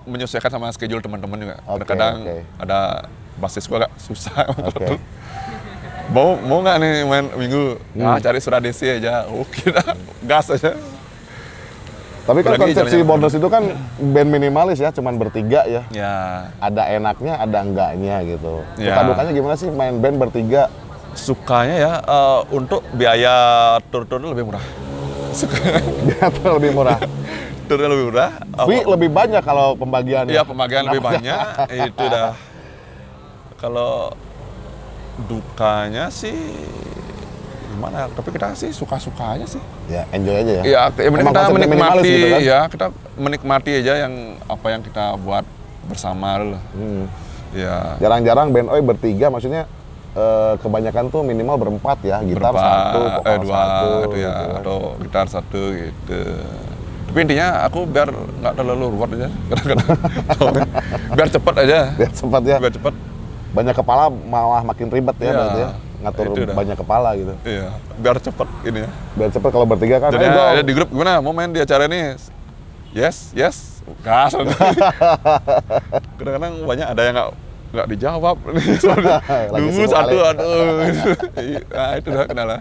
menyesuaikan sama schedule teman-teman juga. Oke, Kadang oke. ada basis gua agak susah. Oke. mau mau nggak nih main minggu? Hmm. Ah cari Suradesi aja. Oke dah, gas aja. Tapi kan konsepsi bonus itu kan band minimalis ya, cuman bertiga ya. Ya Ada enaknya, ada enggaknya gitu. Ya. Suka dukanya gimana sih main band bertiga? sukanya ya eh, untuk biaya tur-tur lebih murah. Sukanya Biar lebih murah. turnya lebih murah. apa- Fee lebih banyak kalau pembagiannya. Iya pembagian lebih banyak itu dah. Kalau dukanya sih gimana? Tapi kita sih suka-sukanya sih. Ya, enjoy aja ya. Iya, kita minimalis menikmati gitu kan? ya, kita menikmati aja yang apa yang kita buat bersama dulu. Hmm. Ya. Jarang-jarang band Oi bertiga, maksudnya eh, kebanyakan tuh minimal berempat ya, gitar berempat, satu, vokal eh dua, satu, itu ya, gitu kan. atau gitar satu gitu. Tapi intinya aku biar nggak terlalu ruwet aja, biar cepet aja, Biar sempat ya. biar cepet. Banyak kepala malah makin ribet ya Iya, berarti ya. Ngatur itu dah. banyak kepala gitu. Iya, biar cepet ini ya. Biar cepet kalau bertiga kan. Jadi "Ayo, ada dong." di grup gimana mau main di acara ini? Yes, yes, gas. Kadang-kadang banyak ada yang nggak nggak dijawab. Nunggu satu, aduh. nah itu udah kenal lah.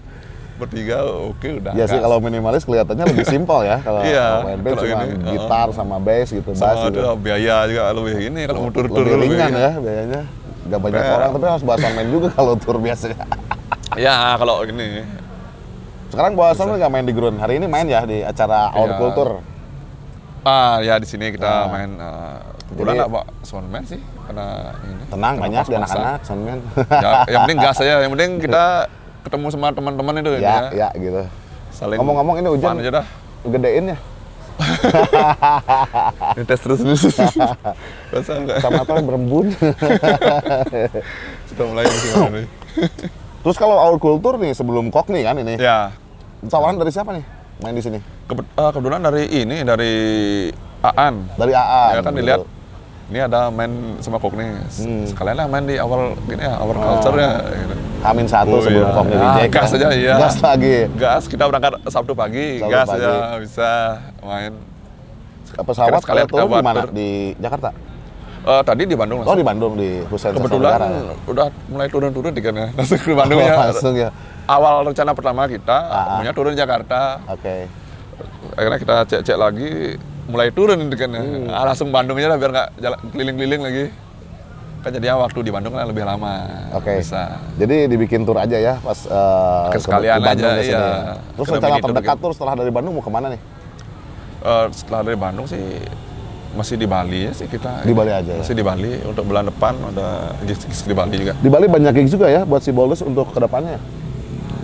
Bertiga, oke udah. Ya sih kalau minimalis kelihatannya lebih simpel ya kalau Iya, main band cuma ini, gitar sama bass gitu, bass sama gitu. ada biaya juga lebih ini kalau mau tur-tur lebih ringan ya biayanya. Gak banyak Iya. orang tapi harus bawa soundman juga kalau tur biasanya. Ya kalau ini Sekarang bawa soundman nggak main di Grun. Hari ini main ya di acara Our Iya. Culture. ah ya di sini kita Nah. main uh, kebetulan Jadi- nggak bawa soundman sih karena ini. Tenang banyak pas-pasan. anak-anak ya, yang penting gas aja, yang penting kita ketemu sama teman-teman itu ya, ya gitu. Saling Ngomong-ngomong ini hujan. aja dah. Gedein ya. Ini tes terus terus. Rasa enggak? Sama apa berembun. Sudah mulai di sini. nih. Terus kalau Our Culture nih sebelum Kok nih kan ini. ya, Tawaran dari siapa nih main di sini? eh, kebetulan dari ini dari Aan. Dari AA. ya kan dilihat ini ada main sama Kok nih. Hmm. Sekalian lah main di awal gini ya, awal culture ya. Gitu. Amin satu Oh, sebelum iya. Kok nih Ah, reject. gas kan. aja, iya. Gas lagi. Gas kita berangkat Sabtu pagi, Sabtu gas pagi. aja bisa main. Pesawat sekalian buat di mana? Di Jakarta? Eh, tadi di Bandung Oh langsung. di Bandung di Hussein Kebetulan Sastra Negara. udah mulai turun-turun di kan ya. Langsung ke Bandung Oh, ya. langsung ya. Awal rencana pertama kita Ah. punya turun Jakarta. Oke. Akhirnya kita cek-cek lagi mulai turun di kan ya. Hmm. Ah, langsung Bandungnya lah biar nggak jalan keliling-keliling lagi. Kan jadinya waktu di Bandung kan lebih lama. Oke. Bisa. Jadi dibikin tour aja ya pas eh, Ke sekalian ke Bandung aja, iya. Terus Kita rencana terdekat bikin. tuh setelah dari Bandung mau ke mana nih? Eh, setelah dari Bandung sih masih di Bali ya sih kita. Di Bali aja ya? Masih di Bali. Untuk bulan depan ada gigs-gigs di Bali juga. Di Bali banyak gigs juga ya buat si Bolders untuk ke depannya.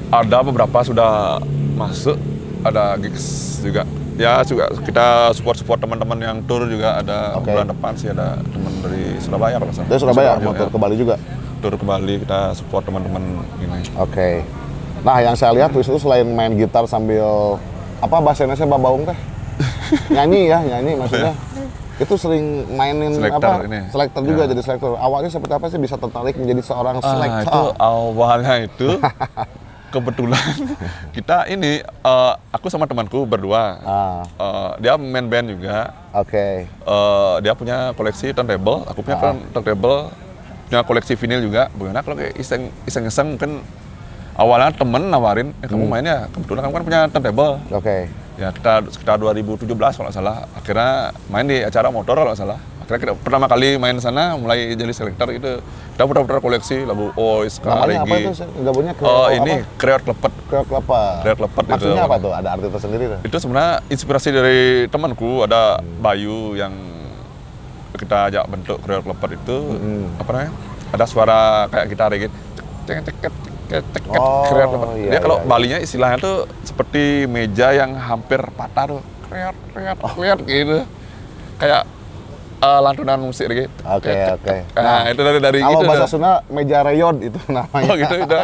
Ada beberapa sudah masuk, ada gigs juga. Ya juga kita support-support teman-teman yang tour juga ada Oke. bulan depan sih ada teman dari Surabaya kalau nggak salah. Dari Surabaya Sidoarjo, mau tour ya. ke Bali juga. Tour ke Bali kita support teman-teman ini. Oke. Nah yang saya lihat itu selain main gitar sambil apa bahasa Indonesia babaung teh? nyanyi ya, nyanyi maksudnya. Itu sering mainin Selector apa? ini. Selector juga Ya. jadi selector. Awalnya seperti apa sih bisa tertarik menjadi seorang Ah, itu selector? awalnya itu kebetulan kita ini eh, aku sama temanku berdua. Ah, Eh, dia main band juga. oke. Eh, dia punya koleksi turntable, aku punya Ah. turntable, punya koleksi vinil juga. Bagaimana kalau kayak iseng iseng iseng mungkin awalnya temen nawarin, eh, kamu Hmm. mainnya kebetulan kamu kan punya turntable. Oke. Ya kita sekitar 2017 kalau nggak salah, akhirnya main di acara motor kalau nggak salah. Akhirnya kita pertama kali main sana, mulai jadi selektor itu. Kita putar-putar koleksi lagu Ois, Namanya apa itu? Oh ini Kreot Lepet. Kreot Kelapa. Kreot Lepet itu. Maksudnya apa tuh? Ada arti tersendiri tuh? Itu sebenarnya inspirasi dari temanku ada Bayu yang kita ajak bentuk Kreot Lepet itu apa namanya? Ada suara kayak gitar gitu. Cek cek cek cek cek cek Oh, Kreot Lepet. iya, Dia kalau iya, iya. Balinya istilahnya tuh seperti meja yang hampir patah tuh. Kreot kreot kreot gitu. Kayak eh, lantunan musik gitu. Oke, cek, oke. cek. Nah, itu dari dari Kalau gitu. bahasa. Sunda meja reyod itu namanya. Oh gitu udah.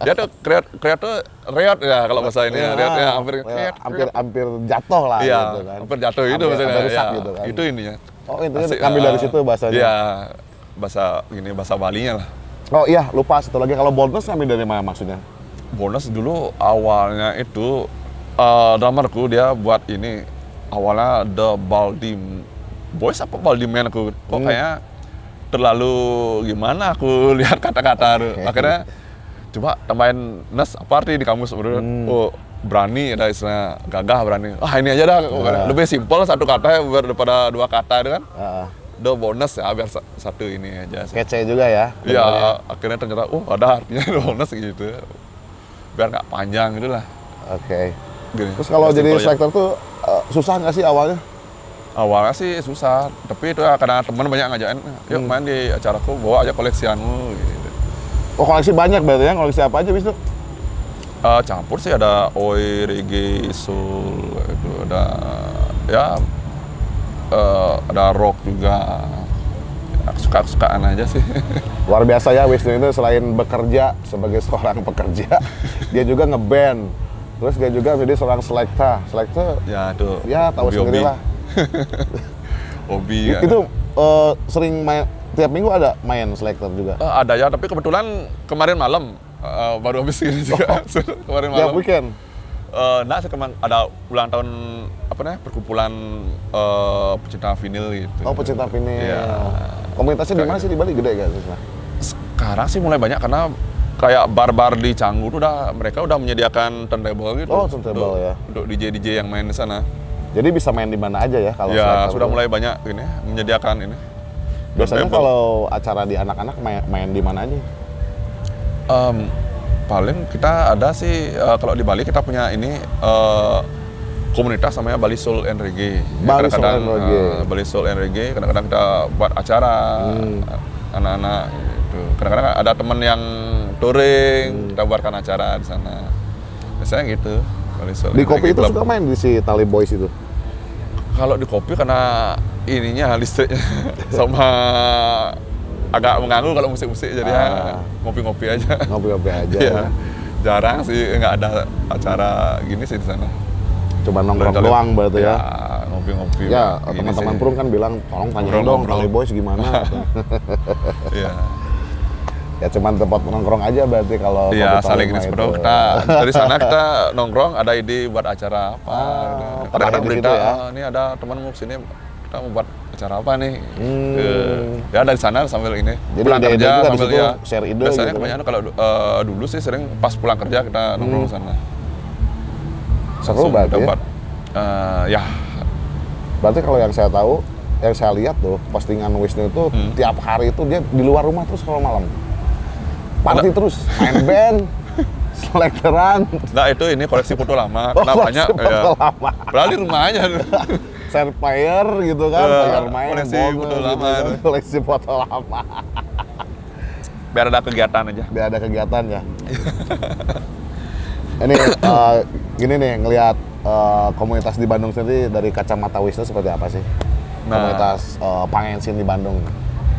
Dia tuh kreot kreot tuh reot ya kalau bahasa ini ya. Reot ya hampir Ya, hampir hampir jatuh lah Iya, gitu kan. hampir jatuh itu maksudnya. ya. gitu kan. Itu ininya. Oh, itu Asik, ambil dari eh, situ bahasanya. Iya, bahasa gini bahasa Balinya lah. Oh iya, lupa satu lagi kalau bonus ngambil dari mana maksudnya? Bonus dulu awalnya itu eh drummerku dia buat ini awalnya The Baldi boys apa baldiman aku kok Hmm. kayak terlalu gimana aku lihat kata-kata tuh. akhirnya coba tambahin nes apa arti di kamus bro Hmm. oh berani ada istilah gagah berani ah ini aja dah Ah. lebih simpel satu kata daripada dua kata itu kan Ah, do bonus ya biar sa- satu ini aja kece juga ya. ya akhirnya ternyata oh ada artinya bonus gitu biar nggak panjang gitu lah Oke. Gini, Terus kalau biar jadi selector tuh eh, susah nggak sih awalnya? Awalnya sih susah tapi itu ya karena teman banyak ngajakin yuk Hmm. main di acaraku bawa aja koleksianmu gitu. Oh koleksi banyak berarti ya? Koleksi apa aja bis tuh? Eh, campur sih ada oi reggae soul itu ada ya eh, ada rock juga Ya, suka sukaan aja sih Luar biasa ya Wisnu itu selain bekerja sebagai seorang pekerja, dia juga ngeband. Terus dia juga menjadi seorang selekta. Selekta ya itu ya tahu sendiri lah. hobi ya. Itu eh, sering main tiap minggu ada main selektor juga. Eh, ada ya tapi kebetulan kemarin malam eh, baru habis ini juga kemarin Tiap malam weekend. Eh, nah, saya kemarin ada ulang tahun apa namanya perkumpulan eh, pecinta vinil gitu. Oh pecinta vinil. Iya. Komunitasnya di mana sih di Bali gede gak sih? Sekarang sih mulai banyak karena kayak bar-bar di Canggu tuh udah mereka udah menyediakan turntable gitu. Oh, turntable untuk, ya. Untuk DJ DJ yang main di sana. Jadi bisa main di mana aja ya kalau ya sudah mulai banyak ini menyediakan ini. Biasanya kalau acara di anak-anak main, main di mana aja? Em, paling kita ada sih eh, kalau di Bali kita punya ini eh, komunitas namanya Bali Soul and Reggae. Ya, Bali Soul and Reggae. eh, Bali Soul and Reggae. Kadang-kadang kita buat acara Hmm. anak-anak gitu. Kadang-kadang ada teman yang touring, kita buatkan acara di sana. Biasanya gitu. Bali Soul Di kopi Reggae itu Club. suka main di si Tali Boys itu. Kalau di kopi karena ininya listriknya sama agak mengganggu kalau musik-musik jadi ya Ah. ngopi-ngopi aja. Ngopi-ngopi aja. Iya. Jarang sih nggak ada acara gini sih di sana. Cuma nongkrong doang berarti ya. ngopi-ngopi. Ya, teman-teman. Prung kan bilang, tolong tanyain dong. Tali Boys gimana. Iya. Ya cuman tempat nongkrong aja berarti kalau Iya, kopi saling itu. Kita dari sana kita nongkrong ada ide buat acara apa. Ah, Kadang-kadang berita, ya. "Ah, ini ada temanmu ke sini kita mau buat acara apa nih. Hmm. Eh, ya dari sana sambil ini. Jadi pulang ide-ide kerja juga sambil ya. share ide Biasanya gitu. kebanyakan kalau eh, dulu sih sering pas pulang kerja kita nongkrong Hmm. sana. Seru kita ya. buat, eh, ya Berarti kalau yang saya tahu, yang saya lihat tuh postingan Wisnu itu Hmm. tiap hari itu dia di luar rumah terus kalau malam. Party Ada- terus, main band, selektoran, Nah itu ini koleksi foto lama, Oh, karena banyak koleksi foto ya. lama. Padahal di rumah aja. share player gitu kan, player main, koleksi bonge foto gitu lama kan, koleksi foto lama. Biar ada kegiatan aja. Biar ada kegiatan ya. Ini eh, gini nih ngelihat eh, komunitas di Bandung sendiri dari kacamata Wisnu seperti apa sih? Nah. Komunitas uh, pengensin di Bandung.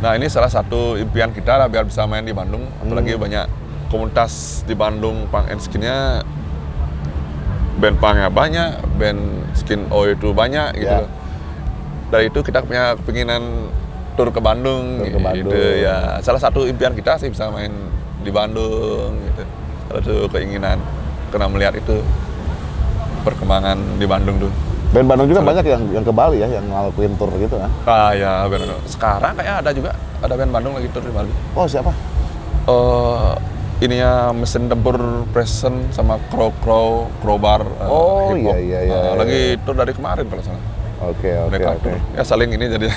Nah ini salah satu impian kita lah biar bisa main di Bandung. Hmm. Apalagi banyak komunitas di Bandung punk and skinnya band punknya banyak, band skin O itu banyak gitu. Ya. Dari itu kita punya kepinginan tur ke Bandung, Tur ke Bandung. gitu ya. Salah satu impian kita sih bisa main di Bandung gitu. Salah satu keinginan karena melihat itu perkembangan di Bandung tuh. Band Bandung juga banyak yang yang ke Bali ya, yang ngelakuin tour gitu kan. Ah ya band Bandung. Sekarang kayaknya ada juga ada band Bandung lagi tur di Bali. Oh siapa? eh ininya mesin tempur present sama crow crow crowbar eh, Oh, hip hop. iya, iya, iya, iya. lagi tur dari kemarin kalau salah Oke oke oke. ya saling ini jadi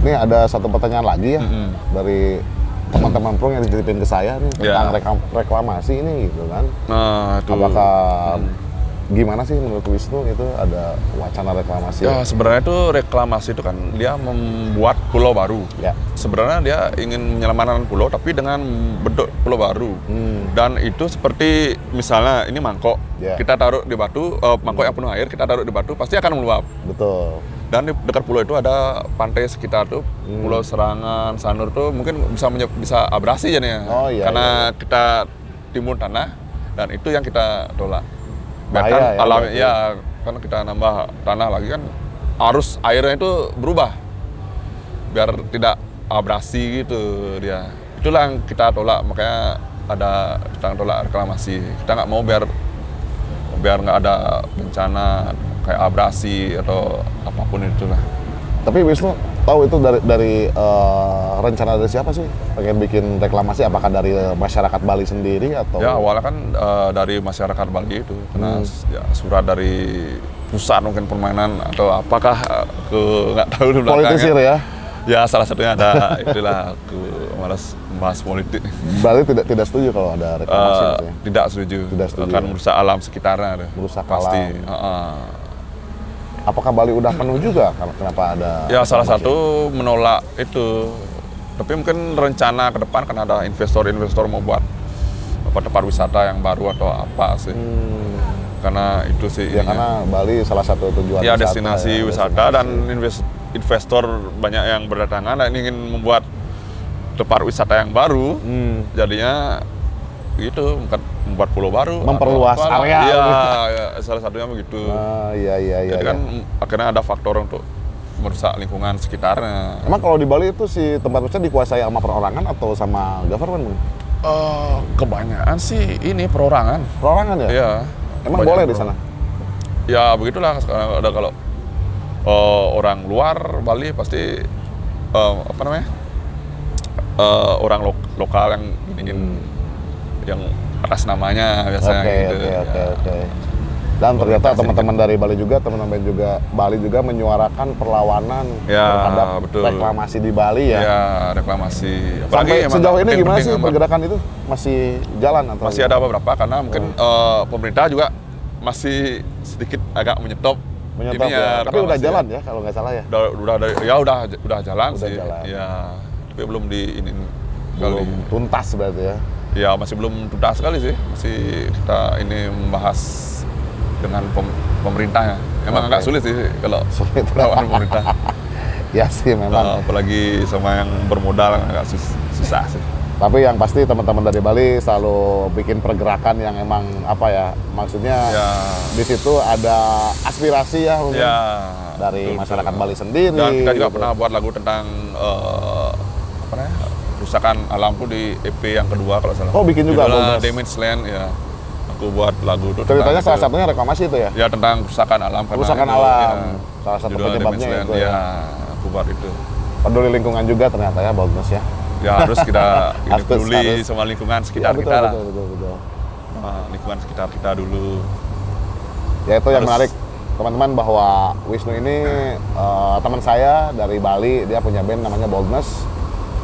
Ini ada satu pertanyaan lagi ya Mm-mm. dari teman-teman pro yang dititipin ke saya nih tentang Ya. rekam- reklamasi ini gitu kan. nah itu Apakah gimana sih menurut Wisnu itu ada wacana reklamasi? ya sebenarnya itu reklamasi itu kan dia membuat pulau baru Ya. sebenarnya dia ingin menyelamatkan pulau tapi dengan bentuk pulau baru Hmm. dan itu seperti misalnya ini mangkok Ya. kita taruh di batu eh, mangkok yang penuh air kita taruh di batu pasti akan meluap Betul. dan di dekat pulau itu ada pantai sekitar tuh Hmm. pulau Serangan Sanur tuh mungkin bisa menye- bisa abrasi jadinya Oh, iya, karena kita timur tanah dan itu yang kita tolak Bahaya Bahkan ya, alam ya karena kita nambah tanah lagi kan arus airnya itu berubah. Biar tidak abrasi gitu dia. Itulah yang kita tolak makanya ada kita tolak reklamasi. Kita nggak mau biar biar nggak ada bencana kayak abrasi atau apa pun itulah. Tapi Wisnu tahu itu dari dari eh, rencana dari siapa sih? Pengen bikin reklamasi apakah dari masyarakat Bali sendiri atau Ya awalnya kan eh, dari masyarakat Bali itu karena s- ya, surat dari pusat mungkin permainan atau apakah eh, ke nggak tahu di belakangnya. politisir ya? Ya salah satunya ada itulah ke malas membahas politik. Bali tidak tidak setuju kalau ada reklamasi ya? tidak setuju. Tidak setuju, Akan ya. merusak alam sekitarnya. Merusak Pasti. alam. Heeh. Apakah Bali udah penuh juga? Kenapa ada? Ya salah satu menolak itu. Tapi mungkin rencana ke depan kan ada investor-investor mau buat apa tempat wisata yang baru atau apa sih. Hmm, Karena itu sih ya ininya. karena Bali salah satu tujuan ya wisata destinasi ya, wisata destinasi. dan invest- investor banyak yang berdatangan dan ingin membuat tempat wisata yang baru. Hmm. Jadinya itu membuat pulau baru. atau Memperluas apa. area. Iya, ya, salah satunya begitu. Ah, iya iya iya. Jadi iya. kan akhirnya ada faktor untuk merusak lingkungan sekitarnya. Emang kalau di Bali itu si tempat wisata dikuasai sama perorangan atau sama government? Eh, kebanyakan sih ini perorangan. Perorangan ya? Iya. Emang boleh di sana? Ya begitulah sekarang ada kalau eh, orang luar Bali pasti eh, apa namanya Eh, orang lo- lokal yang ingin yang atas namanya biasanya Oke gitu. oke oke Ya. oke. Dan ternyata teman-teman dari Bali juga, teman-teman juga Bali juga menyuarakan perlawanan Ya, terhadap betul. reklamasi di Bali ya. Ya, reklamasi. Sampai emang sejauh ini gimana sih pergerakan itu? Masih jalan atau? Masih ada beberapa karena mungkin eh, pemerintah juga masih sedikit agak menyetop. Menyetop ininya, ya. Tapi udah reklamasi jalan ya kalau nggak salah ya. Udah, udah, ya udah udah jalan Udah sih. jalan. Ya, tapi belum di ini Belum kali. tuntas berarti ya. Ya masih belum tuntas sekali sih. Masih kita ini membahas dengan pem- pemerintahnya. Emang Oke. agak sulit sih kalau Sulit. lawan pemerintah. Ya sih memang. Eh, apalagi sama yang bermodal agak sus- susah sih. Tapi yang pasti teman-teman dari Bali selalu bikin pergerakan yang emang apa ya? Maksudnya Ya. di situ ada aspirasi ya mungkin Ya. dari betul, masyarakat betul. Bali sendiri. Dan kita juga gitu. pernah buat lagu tentang eh, apa namanya? Kerusakan alam tuh di EP yang kedua kalau salah. Oh, bikin juga, bagus. Damage Land ya. Aku buat lagu itu Ceritanya salah itu. satunya reklamasi itu ya. Ya tentang kerusakan alam. Kerusakan itu, alam. ya, Salah satu penyebabnya Land, itu ya. ya. Aku buat itu. Peduli lingkungan juga ternyata ya bagus ya. Ya harus kita ini peduli harus. sama lingkungan Iya sekitar betul, kita lah. betul, betul, betul. Nah, lingkungan sekitar kita dulu. Ya itu yang Harus. menarik teman-teman bahwa Wisnu ini eh, teman saya dari Bali, dia punya band namanya Boldness.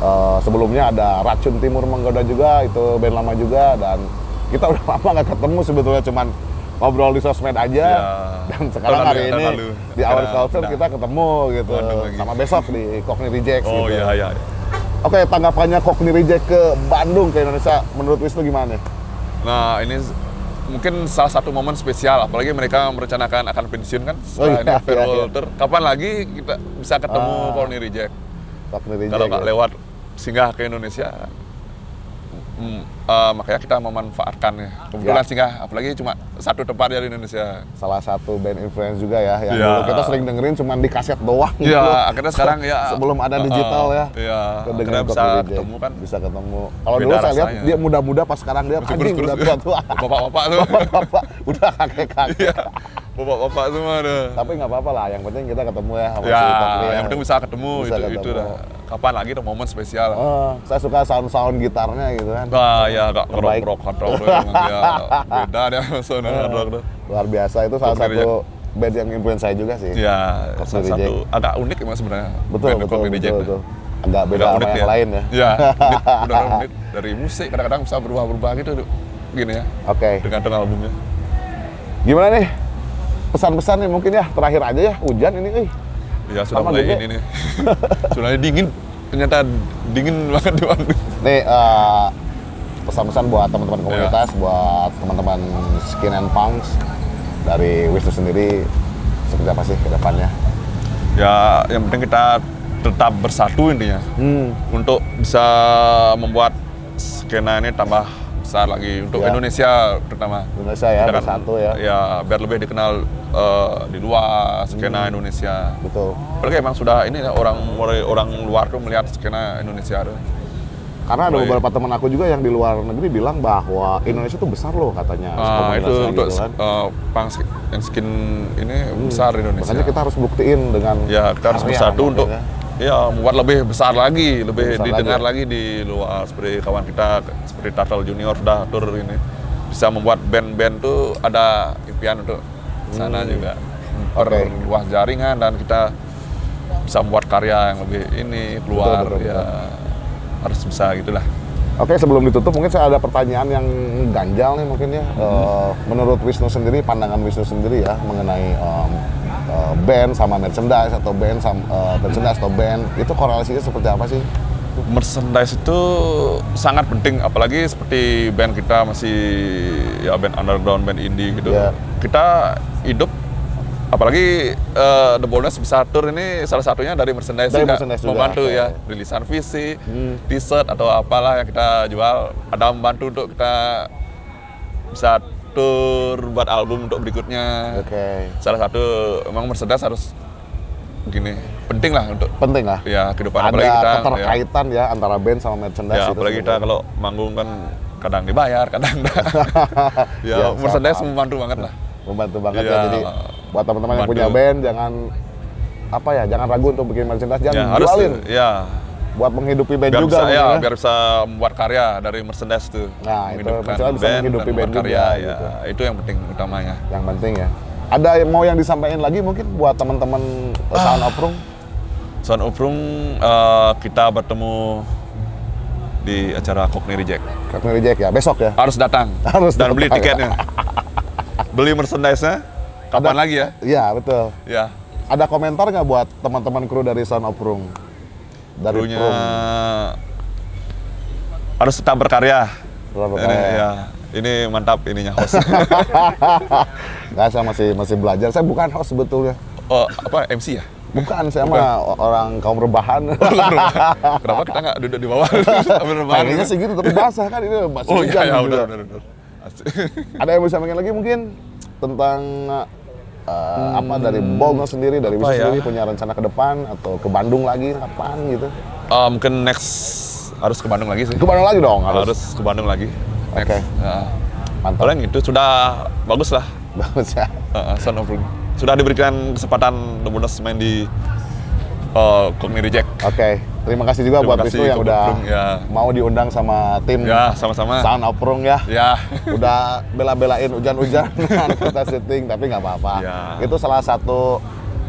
Eh, sebelumnya ada Racun Timur Menggoda juga, itu band lama juga dan kita udah lama nggak ketemu sebetulnya cuman ngobrol di sosmed aja Ya. dan sekarang hari ini lalu. di Our Sekarang Culture udah. kita ketemu gitu Bandung lagi. sama besok di Cockney Rejects Oh gitu. iya iya. Oke tanggapannya Cockney Reject ke Bandung ke Indonesia menurut Wisnu gimana? Nah ini mungkin salah satu momen spesial, apalagi mereka merencanakan akan pensiun kan setelah iya, ini iya, iya. Kapan lagi kita bisa ketemu Ah. Corny Reject? Cockney Reject. Kalau nggak ya. lewat singgah ke Indonesia, hmm, eh, makanya kita memanfaatkan ya. Kebetulan Ya. singgah, apalagi cuma satu tempat ya di Indonesia. salah satu band influence juga ya yang Iya. dulu kita sering dengerin cuman di kaset doang gitu. Iya, akhirnya sekarang ya sebelum ada uh, digital ya Iya, Kita akhirnya bisa Reject. ketemu kan. bisa ketemu kalau dulu saya lihat rasanya. dia muda-muda pas sekarang dia anjing udah kurus-kurus. tua-tua Bapak-bapak tuh. bapak-bapak udah kakek-kakek Iya, bapak-bapak semua ada. tapi nggak apa-apa lah yang penting kita ketemu ya Ya, ya. yang penting bisa ketemu Bisa itu, ketemu. itu dah. Kapan lagi tuh momen spesial? Oh, saya suka sound-sound gitarnya gitu kan Wah, ya agak Terbaik. ngerok-ngerok hard rock emang ya beda deh sound hard rock tuh. luar biasa itu salah Cockney satu band yang influence saya juga sih Ya, Cockney salah satu agak unik emang sebenarnya. betul band betul betul, Reject. betul. agak beda sama yang ya. lain ya Ya, unik. Dari musik kadang-kadang bisa berubah-berubah gitu tuh. Gini ya, oke tergantung albumnya. gimana nih pesan-pesan nih mungkin ya terakhir aja ya hujan ini eh. Ya sudah Sama mulai ini nih. Sudah dingin. Ternyata dingin banget di Bandung. Nih eh, pesan-pesan buat teman-teman Ya. komunitas, buat teman-teman skin and punks dari Wisnu sendiri seperti apa sih ke depannya? Ya, yang penting kita tetap bersatu intinya. Hmm. untuk bisa membuat skena ini tambah besar lagi untuk Ya. Indonesia terutama. Indonesia ya kan, bersatu ya. Ya, biar lebih dikenal eh, di luar skena Indonesia. Betul. Apalagi emang sudah ini ya, orang orang luar tuh melihat skena Indonesia tuh. Karena ada Mulai- beberapa teman aku juga yang di luar negeri bilang bahwa Indonesia tuh besar loh katanya. Ah, itu untuk gitu kan. eh, pang skin ini besar Indonesia. Makanya kita harus buktiin dengan ya kita harus bersatu untuk makanya. Ya membuat lebih besar lagi, lebih besar didengar lagi. lagi. di luar seperti kawan kita seperti Turtle Junior sudah tur ini bisa membuat band-band tuh ada impian untuk sana juga Hmm. Oke. perluas jaringan dan kita bisa membuat karya yang lebih ini keluar betul, ya harus bisa gitulah. Oke, sebelum ditutup mungkin saya ada pertanyaan yang ganjal nih mungkin ya. Eh, menurut Wisnu sendiri, pandangan Wisnu sendiri ya mengenai em, eh, band sama merchandise atau band sama eh, merchandise atau band itu korelasinya seperti apa sih? merchandise itu sangat penting apalagi seperti band kita masih ya band underground band indie gitu Iya. kita hidup apalagi eh, The Boldness bisa tur ini salah satunya dari merchandise Dari juga merchandise juga, membantu ya rilisan visi t-shirt atau apalah yang kita jual ada membantu untuk kita bisa tur buat album untuk berikutnya Oke. salah satu emang merchandise harus begini penting lah untuk Penting lah. ya kehidupan Ada apalagi kita ya. keterkaitan ya. antara band sama merchandise Ya, itu apalagi kita kalau manggung kan kadang dibayar, kadang enggak. ya, Ya, merchandise sama. membantu banget lah. membantu banget ya. Iya. Jadi buat teman-teman yang punya band jangan apa ya, jangan ragu untuk bikin merchandise, jangan Ya, harus jualin ya, buat menghidupi band biar juga bisa ya, ya. biar bisa membuat karya dari merchandise tuh. Nah, itu bisa menghidupi dan band membuat juga, karya, gitu. ya, itu yang penting utamanya. yang penting ya. Ada yang mau yang disampaikan lagi mungkin buat teman-teman Ah. Sound Oprung? Sound Oprung eh, kita bertemu di acara Cockney Reject. Kakak Reject ya, besok ya. Harus datang Harus dan beli datang. tiketnya. beli merchandise-nya kapan lagi ya? Iya betul. Ya. Ada komentar nggak buat teman-teman kru dari Sound Oprung? Dari Prung. harus tetap berkarya. Tetap Ini, berkarya. ya, ini mantap ininya host. Nggak, saya masih masih belajar. Saya bukan host sebetulnya. oh, apa MC ya? Bukan, saya mah orang kaum rebahan. Kenapa kita nggak duduk di bawah? Gitu? sih gitu, tapi basah kan ini masih Oh iya, hujan ya, juga. benar, benar, benar. Asik. Ada yang bisa mengen lagi mungkin tentang uh, apa dari Bolno sendiri, dari Hmm. Wisnu ya? sendiri punya rencana ke depan atau ke Bandung lagi kapan gitu? Ah, mungkin next harus ke Bandung lagi sih. Ke Bandung lagi dong Harus, harus. ke Bandung lagi. Oke. Ya. Mantap. Paling itu sudah bagus lah. Bagus ya. Uh, Room. Sudah diberikan kesempatan The Bonus main di uh, Cockney Reject. Oke, terima kasih juga Terima buat Wisnu yang udah Prung, ya. mau diundang sama tim Ya, sama-sama. Sound Oprung ya. Ya. Udah bela-belain hujan-hujan kita syuting tapi nggak apa-apa. Ya. Itu salah satu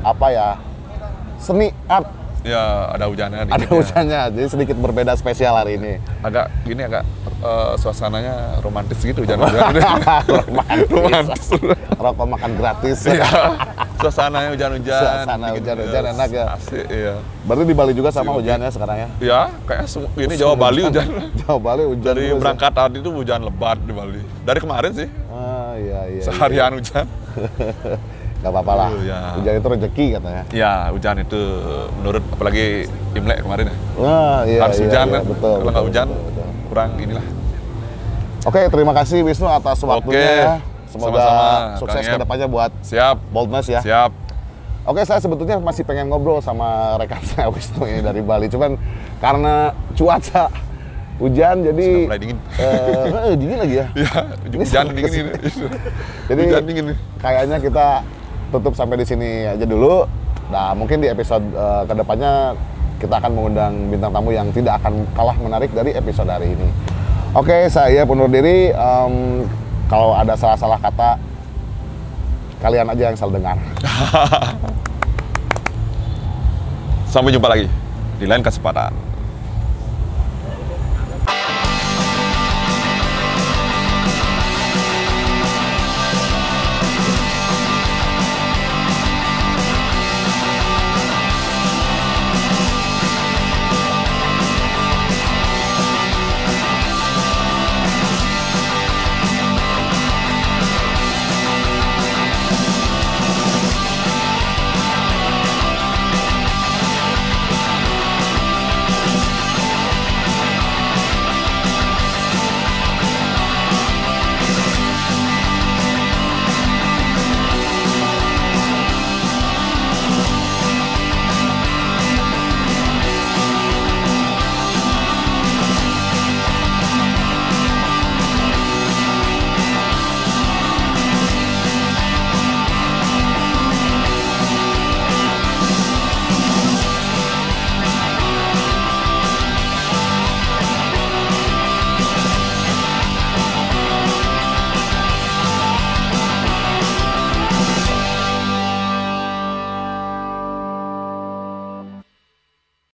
apa ya seni art Ya, ada hujannya dikit ada ya. hujannya jadi sedikit berbeda spesial hari ini. agak gini agak eh, suasananya romantis gitu hujan-hujan. Romantis. romantis. Rokok makan gratis. Iya. Suasananya hujan-hujan. Suasana hujan-hujan enak ya. Asik, iya. Berarti di Bali juga sama hujannya sekarang ya? Ya, kayak ini Jawa Bali hujan. Jawa Bali hujan Dari berangkat tadi tuh hujan lebat di Bali. Dari kemarin sih, Ah iya iya. seharian hujan. Gak apa-apa lah. Iya. Hujan itu rezeki katanya. Ya, hujan itu menurut apalagi Imlek kemarin ya. Wah iya Harus iya, hujan iya, kan. Betul. Kalau nggak hujan, betul, betul. kurang inilah. Oke, terima kasih Wisnu atas waktunya Oke, ya. Semoga sama-sama, sukses Kang ke depannya buat Siap. Boldness ya. Siap. Oke, saya sebetulnya masih pengen ngobrol sama rekan saya Wisnu ini dari Bali. Cuman karena cuaca hujan jadi Sudah mulai dingin. Eh, eh, dingin lagi ya. Ya, Ini hujan dingin ini. Jadi Hujan dingin kayaknya kita tutup sampai di sini aja dulu. Nah, mungkin di episode eh, ke depannya kita akan mengundang bintang tamu yang tidak akan kalah menarik dari episode hari ini. Oke, saya undur diri. Em, kalau ada salah-salah kata, kalian aja yang salah dengar. Sampai jumpa lagi di lain kesempatan.